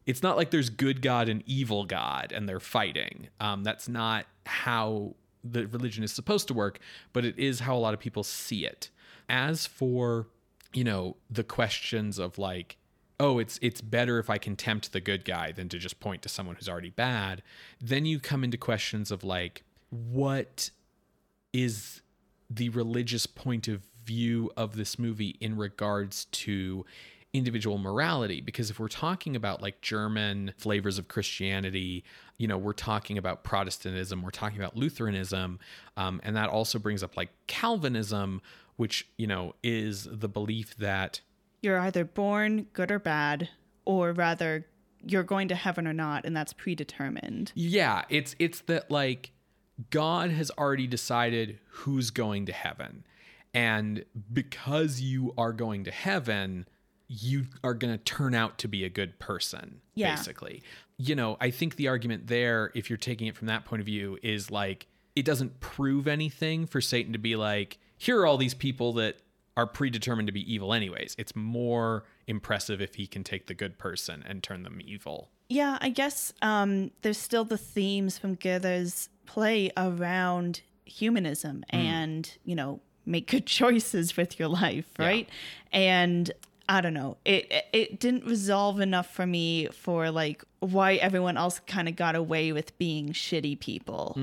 it's not like there's good God and evil God and they're fighting. Um, that's not how the religion is supposed to work, but it is how a lot of people see it. As for, you know, the questions of like, oh, it's it's better if I can tempt the good guy than to just point to someone who's already bad, then you come into questions of like, what is the religious point of view of this movie in regards to individual morality? Because if we're talking about like german flavors of christianity you know we're talking about protestantism we're talking about lutheranism um, and that also brings up like calvinism which you know is the belief that You're either born good or bad, or rather, you're going to heaven or not, and that's predetermined. Yeah, it's it's that like God has already decided who's going to heaven. And because you are going to heaven, you are going to turn out to be a good person, Yeah. basically. You know, I think the argument there, if you're taking it from that point of view, is like it doesn't prove anything for Satan to be like, here are all these people that are predetermined to be evil, anyways. It's more impressive if he can take the good person and turn them evil. Yeah, I guess um, there's still the themes from Goethe's play around humanism and, you know, make good choices with your life, right? And I don't know. It it- didn't resolve enough for me for like why everyone else kind of got away with being shitty people.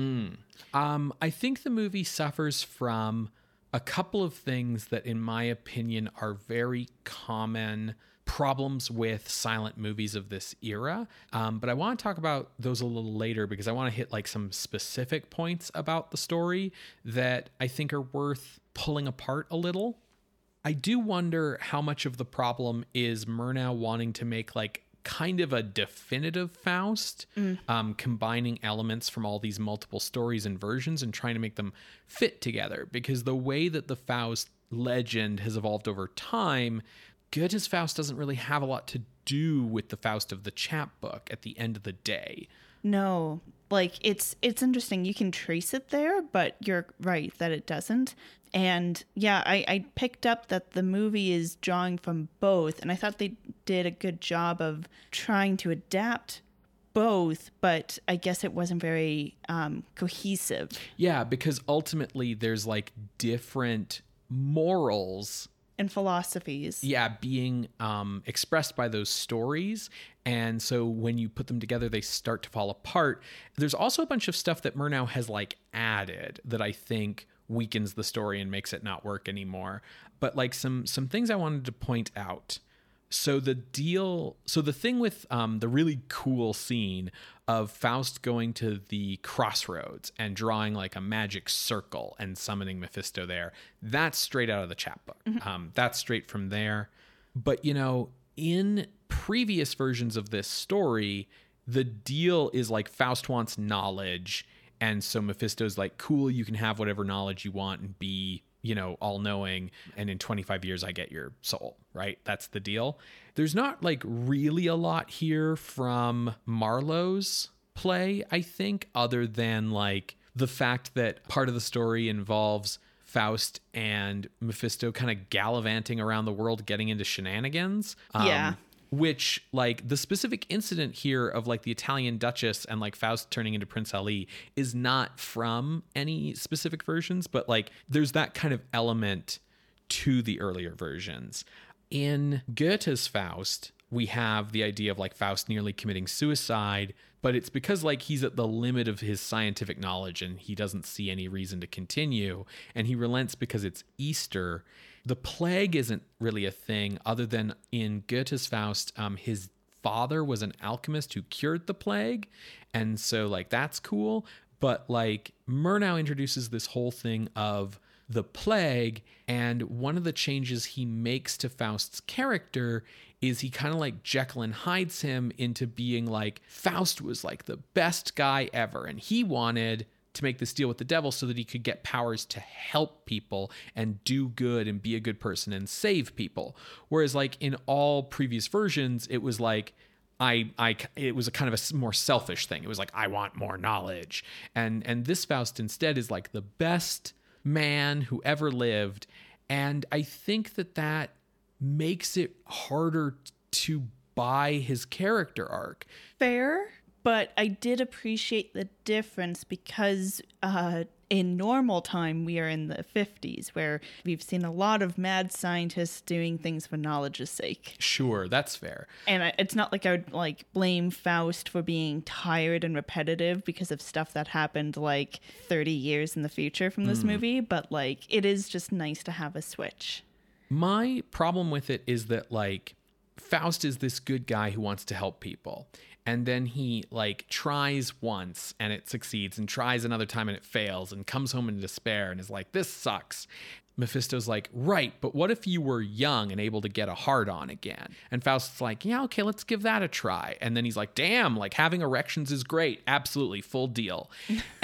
Um, I think the movie suffers from a couple of things that, in my opinion, are very common problems with silent movies of this era. Um, but I want to talk about those a little later because I want to hit like some specific points about the story that I think are worth pulling apart a little. I do wonder how much of the problem is Murnau wanting to make like kind of a definitive Faust, um, combining elements from all these multiple stories and versions and trying to make them fit together. Because the way that the Faust legend has evolved over time, Goethe's Faust doesn't really have a lot to do with the Faust of the chapbook at the end of the day. No, like it's it's interesting. You can trace it there, but you're right that it doesn't. And yeah, I, I picked up that the movie is drawing from both, and I thought they did a good job of trying to adapt both, but I guess it wasn't very um, cohesive. Yeah, because ultimately there's like different morals And philosophies. yeah being um, expressed by those stories and so when you put them together they start to fall apart there's also a bunch of stuff that murnau has like added that i think weakens the story and makes it not work anymore. But like some some things i wanted to point out. So the deal so the thing with um, the really cool scene of faust going to the crossroads and drawing like a magic circle and summoning mephisto there that's straight out of the chapbook. Um, that's straight from there. But you know in previous versions of this story the deal is like faust wants knowledge and so mephisto's like cool you can have whatever knowledge you want and be you know, all knowing, and in 25 years, I get your soul, right? That's the deal. There's not like really a lot here from Marlowe's play, I think, other than like the fact that part of the story involves Faust and Mephisto kind of gallivanting around the world, getting into shenanigans. Um, Yeah. Which, like, the specific incident here of like the Italian Duchess and like Faust turning into Prince Ali is not from any specific versions, but like there's that kind of element to the earlier versions. In Goethe's Faust, we have the idea of like Faust nearly committing suicide, but it's because like he's at the limit of his scientific knowledge and he doesn't see any reason to continue and he relents because it's Easter. The plague isn't really a thing other than in Goethe's Faust, um, his father was an alchemist who cured the plague. And so, like, that's cool. But, like, Murnau introduces this whole thing of the plague. And one of the changes he makes to Faust's character is he kind of like Jekyll and hides him into being like, Faust was like the best guy ever. And he wanted to make this deal with the devil so that he could get powers to help people and do good and be a good person and save people. Whereas, like in all previous versions, it was like, I, I, it was a kind of a more selfish thing. It was like I want more knowledge, and and this Faust instead is like the best man who ever lived, and I think that that makes it harder to buy his character arc. fair, but I did appreciate the difference because uh, in normal time, we are in the 50s where we've seen a lot of mad scientists doing things for knowledge's sake. Sure, that's fair. And I- it's not like I would like blame Faust for being tired and repetitive because of stuff that happened like 30 years in the future from this movie, but like it is just nice to have a switch. My problem with it is that like Faust is this good guy who wants to help people. And then he like tries once and it succeeds and tries another time and it fails and comes home in despair and is like, this sucks. Mephisto's like, right, but what if you were young and able to get a hard on again? And Faust's like, yeah, okay, let's give that a try. And then he's like, damn, like having erections is great. Absolutely, full deal.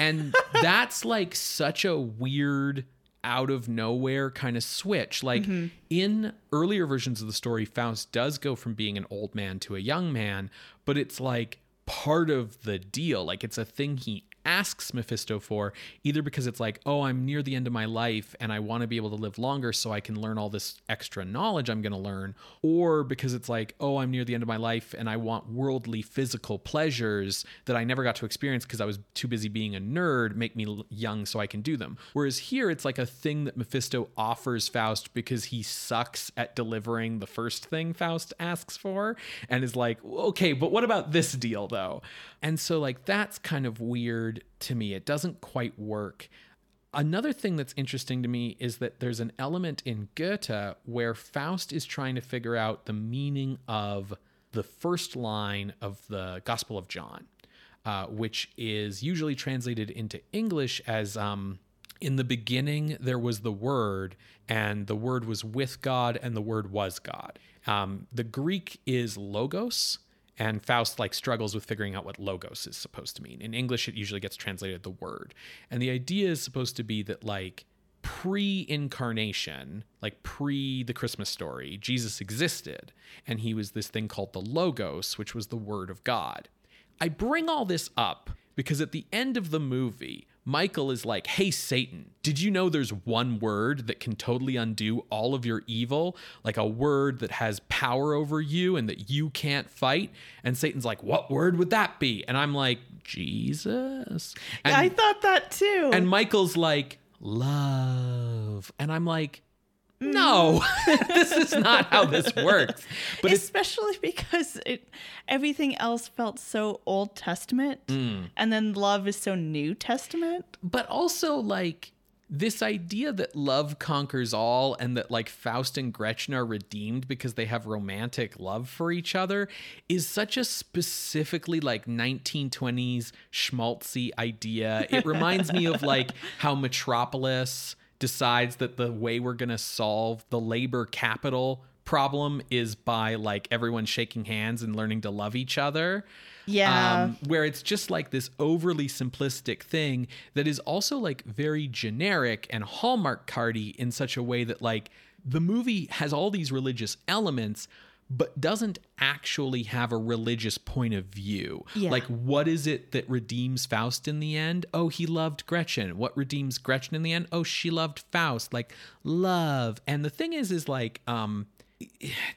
And that's like such a weird out of nowhere kind of switch. Like mm-hmm. in earlier versions of the story, Faust does go from being an old man to a young man, but it's like part of the deal. Like it's a thing he asks Mephisto for, either because it's like, oh, I'm near the end of my life and I want to be able to live longer so I can learn all this extra knowledge I'm going to learn, or because it's like, oh, I'm near the end of my life and I want worldly physical pleasures that I never got to experience because I was too busy being a nerd, make me young so I can do them. Whereas here, it's like a thing that Mephisto offers Faust because he sucks at delivering the first thing Faust asks for and is like, okay, but what about this deal though? And so, like, that's kind of weird to me. It doesn't quite work. Another thing that's interesting to me is that there's an element in Goethe where Faust is trying to figure out the meaning of the first line of the Gospel of John, uh, which is usually translated into English as um, In the beginning there was the Word, and the Word was with God, and the Word was God. Um, the Greek is logos, and Faust like struggles with figuring out what logos is supposed to mean. In English, it usually gets translated the word. And the idea is supposed to be that like pre-incarnation, like pre the Christmas story, Jesus existed and he was this thing called the logos, which was the word of God. I bring all this up because at the end of the movie, Michael is like, Hey, Satan, did you know there's one word that can totally undo all of your evil? Like a word that has power over you and that you can't fight? And Satan's like, What word would that be? And I'm like, Jesus. And, Yeah, I thought that too. and Michael's like, Love. And I'm like, No, this is not how this works. But especially because it everything else felt so Old Testament, Mm. and then love is so New Testament. but also like this idea that love conquers all and that like Faust and Gretchen are redeemed because they have romantic love for each other is such a specifically like 1920s schmaltzy idea. It reminds me of like how Metropolis decides that the way we're going to solve the labor capital problem is by like everyone shaking hands and learning to love each other. Yeah. Um, where it's just like this overly simplistic thing that is also like very generic and Hallmark cardy in such a way that like the movie has all these religious elements but doesn't actually have a religious point of view. Yeah. Like what is it that redeems Faust in the end? Oh, he loved Gretchen. What redeems Gretchen in the end? Oh, she loved Faust. Like love. And the thing is is like um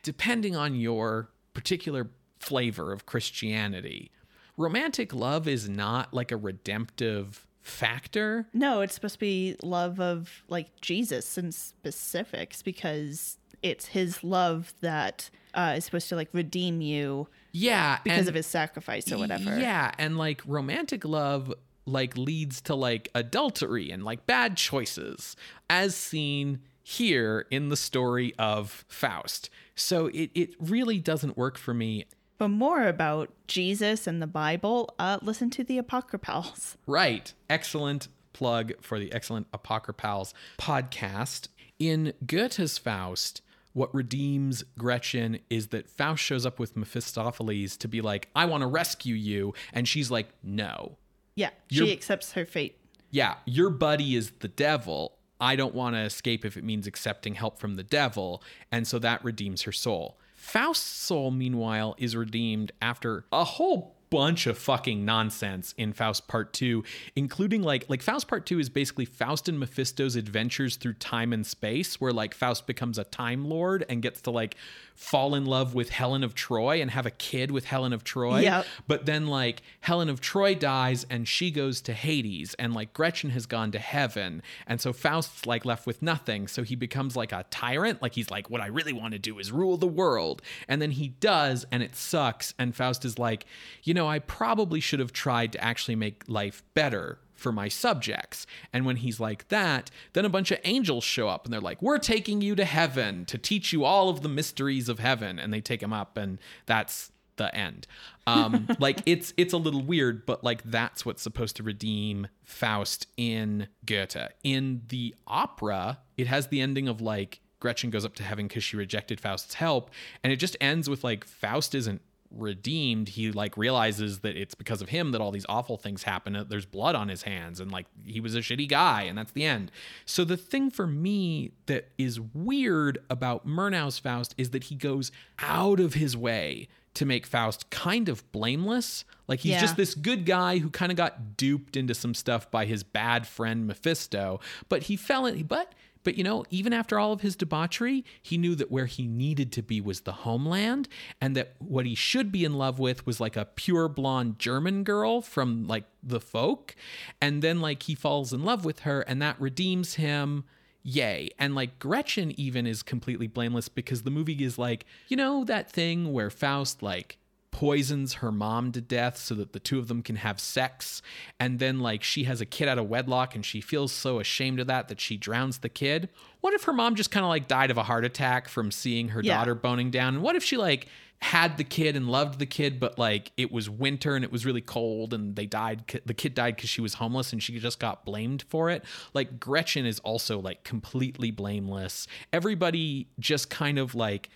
depending on your particular flavor of Christianity, romantic love is not like a redemptive factor. No, it's supposed to be love of like Jesus in specifics because it's his love that uh, is supposed to like redeem you Yeah, because and- of his sacrifice or whatever. Yeah, and like romantic love like leads to like adultery and like bad choices as seen here in the story of Faust. So it it really doesn't work for me. But more about Jesus and the Bible, uh, listen to the Apocryphals. Right. Excellent plug for the excellent Apocryphals podcast. In Goethe's Faust, what redeems Gretchen is that Faust shows up with Mephistopheles to be like, I want to rescue you. And she's like, no. Yeah, You're- she accepts her fate. Yeah, your buddy is the devil. I don't want to escape if it means accepting help from the devil. And so that redeems her soul. Faust's soul, meanwhile, is redeemed after a whole bunch of fucking nonsense in Faust Part 2, including like like Faust Part 2 is basically Faust and Mephisto's adventures through time and space where like Faust becomes a time lord and gets to like fall in love with Helen of Troy and have a kid with Helen of Troy. Yep. But then like Helen of Troy dies and she goes to Hades and like Gretchen has gone to heaven. And so Faust's like left with nothing. So he becomes like a tyrant. Like he's like, what I really want to do is rule the world. And then he does and it sucks. And Faust is like, you know, I probably should have tried to actually make life better for my subjects. And when he's like that, then a bunch of angels show up and they're like, We're taking you to heaven to teach you all of the mysteries of heaven. And they take him up, and that's the end. Um, like it's it's a little weird, but like that's what's supposed to redeem Faust in Goethe. In the opera, it has the ending of like Gretchen goes up to heaven because she rejected Faust's help, and it just ends with like Faust isn't redeemed he like realizes that it's because of him that all these awful things happen there's blood on his hands and like he was a shitty guy and that's the end so the thing for me that is weird about murnau's faust is that he goes out of his way to make faust kind of blameless like he's Yeah. just this good guy who kind of got duped into some stuff by his bad friend mephisto but he fell in but but you know, even after all of his debauchery, he knew that where he needed to be was the homeland, and that what he should be in love with was like a pure blonde German girl from like the folk. And then like he falls in love with her, and that redeems him. Yay. And like Gretchen even is completely blameless because the movie is like, you know, that thing where Faust like poisons her mom to death so that the two of them can have sex. And then like she has a kid out of wedlock and she feels so ashamed of that that she drowns the kid. What if her mom just kind of like died of a heart attack from seeing her Yeah. daughter boning down? And what if she like had the kid and loved the kid but like it was winter and it was really cold and they died the kid died because she was homeless and she just got blamed for it? Like gretchen is also like completely blameless. Everybody just kind of like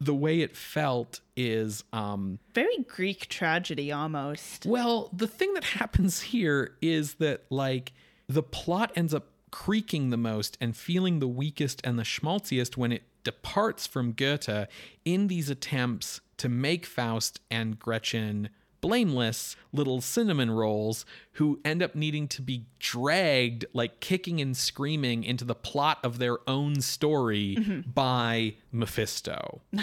the way it felt is um Very Greek tragedy almost. well, the thing that happens here is that like the plot ends up creaking the most and feeling the weakest and the schmaltziest when it departs from Goethe in these attempts to make Faust and Gretchen blameless little cinnamon rolls who end up needing to be dragged like kicking and screaming into the plot of their own story by Mephisto.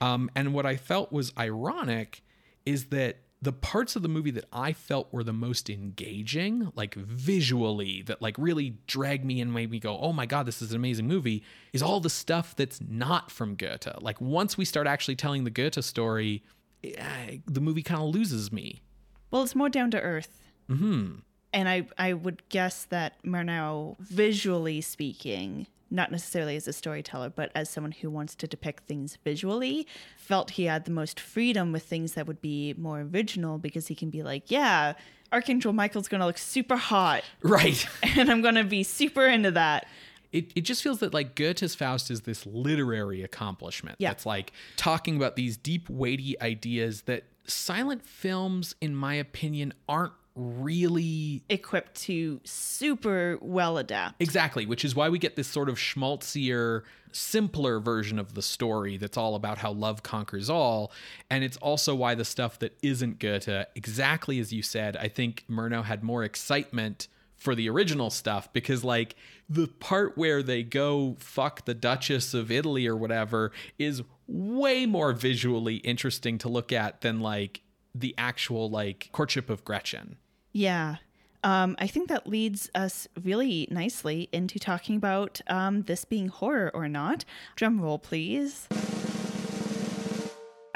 Um, and what I felt was ironic is that the parts of the movie that I felt were the most engaging, like visually, that like really dragged me and made me go, "Oh my god, this is an amazing movie," is all the stuff that's not from Goethe. Like once we start actually telling the Goethe story, eh, the movie kind of loses me. Well, it's more down to earth. Mm-hmm. And I, I would guess that Murnau, visually speaking, not necessarily as a storyteller, but as someone who wants to depict things visually, felt he had the most freedom with things that would be more original because he can be like, yeah, Archangel Michael's going to look super hot Right. and I'm going to be super into that. It, it just feels that like Goethe's Faust is this literary accomplishment Yeah. that's like talking about these deep, weighty ideas that silent films, in my opinion, aren't really Equipped to super well adapt. Exactly, which is why we get this sort of schmaltzier, simpler version of the story that's all about how love conquers all. And it's also why the stuff that isn't Goethe, exactly as you said, I think Murnau had more excitement for the original stuff because, like, the part where they go fuck the Duchess of Italy or whatever is way more visually interesting to look at than, like, the actual, like, courtship of Gretchen. Yeah. Um, I think that leads us really nicely into talking about um, this being horror or not. Drum roll, please.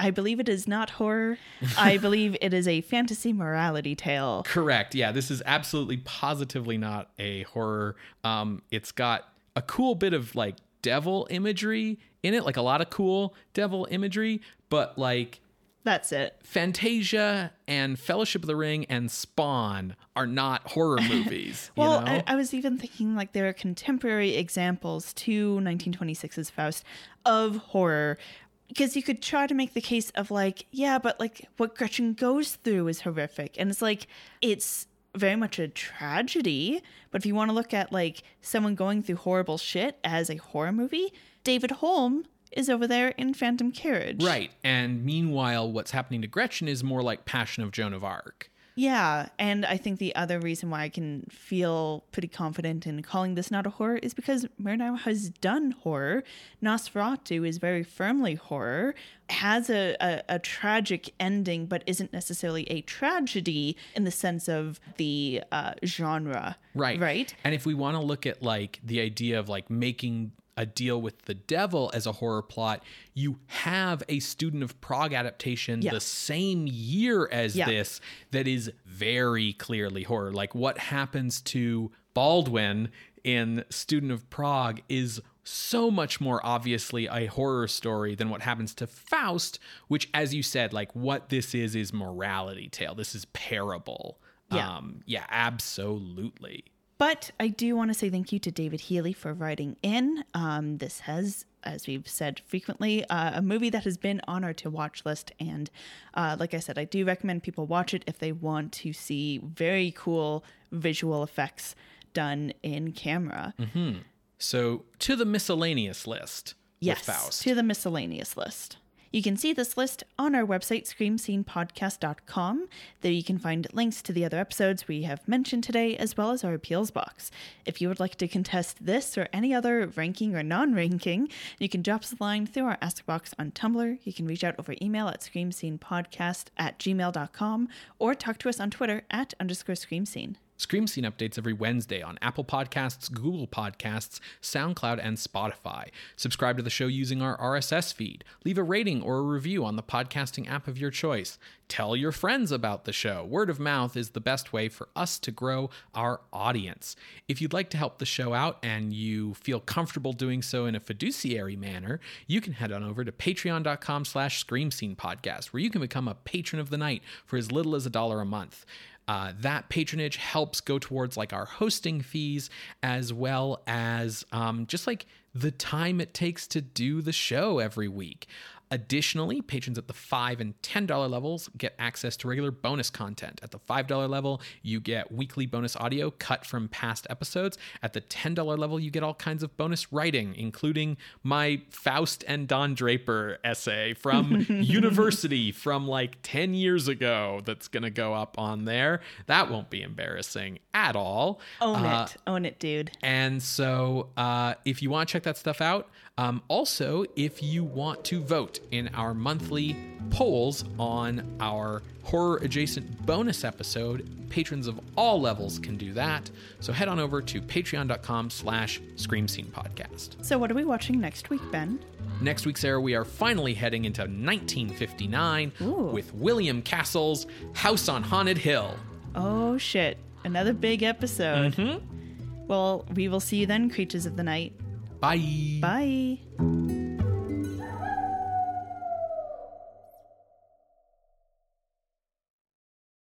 I believe it is not horror. I believe it is a fantasy morality tale. Correct. Yeah, this is absolutely positively not a horror. Um, it's got a cool bit of like devil imagery in it, like a lot of cool devil imagery, but like That's it. Fantasia and Fellowship of the Ring and Spawn are not horror movies. Well, you know? I, I was even thinking like there are contemporary examples to 1926's Faust of horror. Because you could try to make the case of like, yeah, but like what Gretchen goes through is horrific. And it's like, it's very much a tragedy. But if you want to look at like someone going through horrible shit as a horror movie, David Holm is over there in Phantom Carriage. right. And meanwhile, what's happening to Gretchen is more like Passion of Joan of Arc. Yeah, and I think the other reason why I can feel pretty confident in calling this not a horror is because Murnau has done horror. Nosferatu is very firmly horror, has a, a, a tragic ending, but isn't necessarily a tragedy in the sense of the uh, genre. Right. Right. And if we want to look at like the idea of like making a deal with the devil as a horror plot, you have a student of Prague adaptation Yeah. the same year as Yeah. this that is very clearly horror. Like what happens to Balduin in Student of Prague is so much more obviously a horror story than what happens to Faust, which as you said, like what this is is morality tale. This is parable. Yeah. Um yeah, absolutely. But I do want to say thank you to David Healy for writing in. Um, this has, as we've said frequently, uh, a movie that has been on our to watch list. And uh, like I said, I do recommend people watch it if they want to see very cool visual effects done in camera. So to the miscellaneous list Yes, to the miscellaneous list. You can see this list on our website, screamscenepodcast.com. There you can find links to the other episodes we have mentioned today, as well as our appeals box. If you would like to contest this or any other ranking or non ranking, you can drop us a line through our Ask box on Tumblr. You can reach out over email at screamscenepodcast at gmail.com or talk to us on Twitter at underscore screamscene. Scream Scene updates every Wednesday on Apple Podcasts, Google Podcasts, SoundCloud, and Spotify. Subscribe to the show using our RSS feed. Leave a rating or a review on the podcasting app of your choice. Tell your friends about the show. Word of mouth is the best way for us to grow our audience. If you'd like to help the show out and you feel comfortable doing so in a fiduciary manner, you can head on over to patreon.com slash scream scene podcast, where you can become a patron of the night for as little as a dollar a month. Uh, that patronage helps go towards like our hosting fees as well as um, just like the time it takes to do the show every week. Additionally, patrons at the 5 and $10 levels get access to regular bonus content. At the $5 level, you get weekly bonus audio cut from past episodes. At the $10 level, you get all kinds of bonus writing, including my Faust and Don Draper essay from university from like 10 years ago that's going to go up on there. That won't be embarrassing at all. Own Uh, it. Own it, dude. and so, uh, if you want to check that stuff out, um, also, if you want to vote in our monthly polls on our horror adjacent bonus episode, patrons of all levels can do that. So head on over to patreon.com slash scream scene podcast. So, what are we watching next week, Ben? Next week, Sarah, we are finally heading into 1959 Ooh. with William Castle's House on Haunted Hill. Oh shit. Another big episode. Mm-hmm. Well, we will see you then, creatures of the night. Bye. Bye.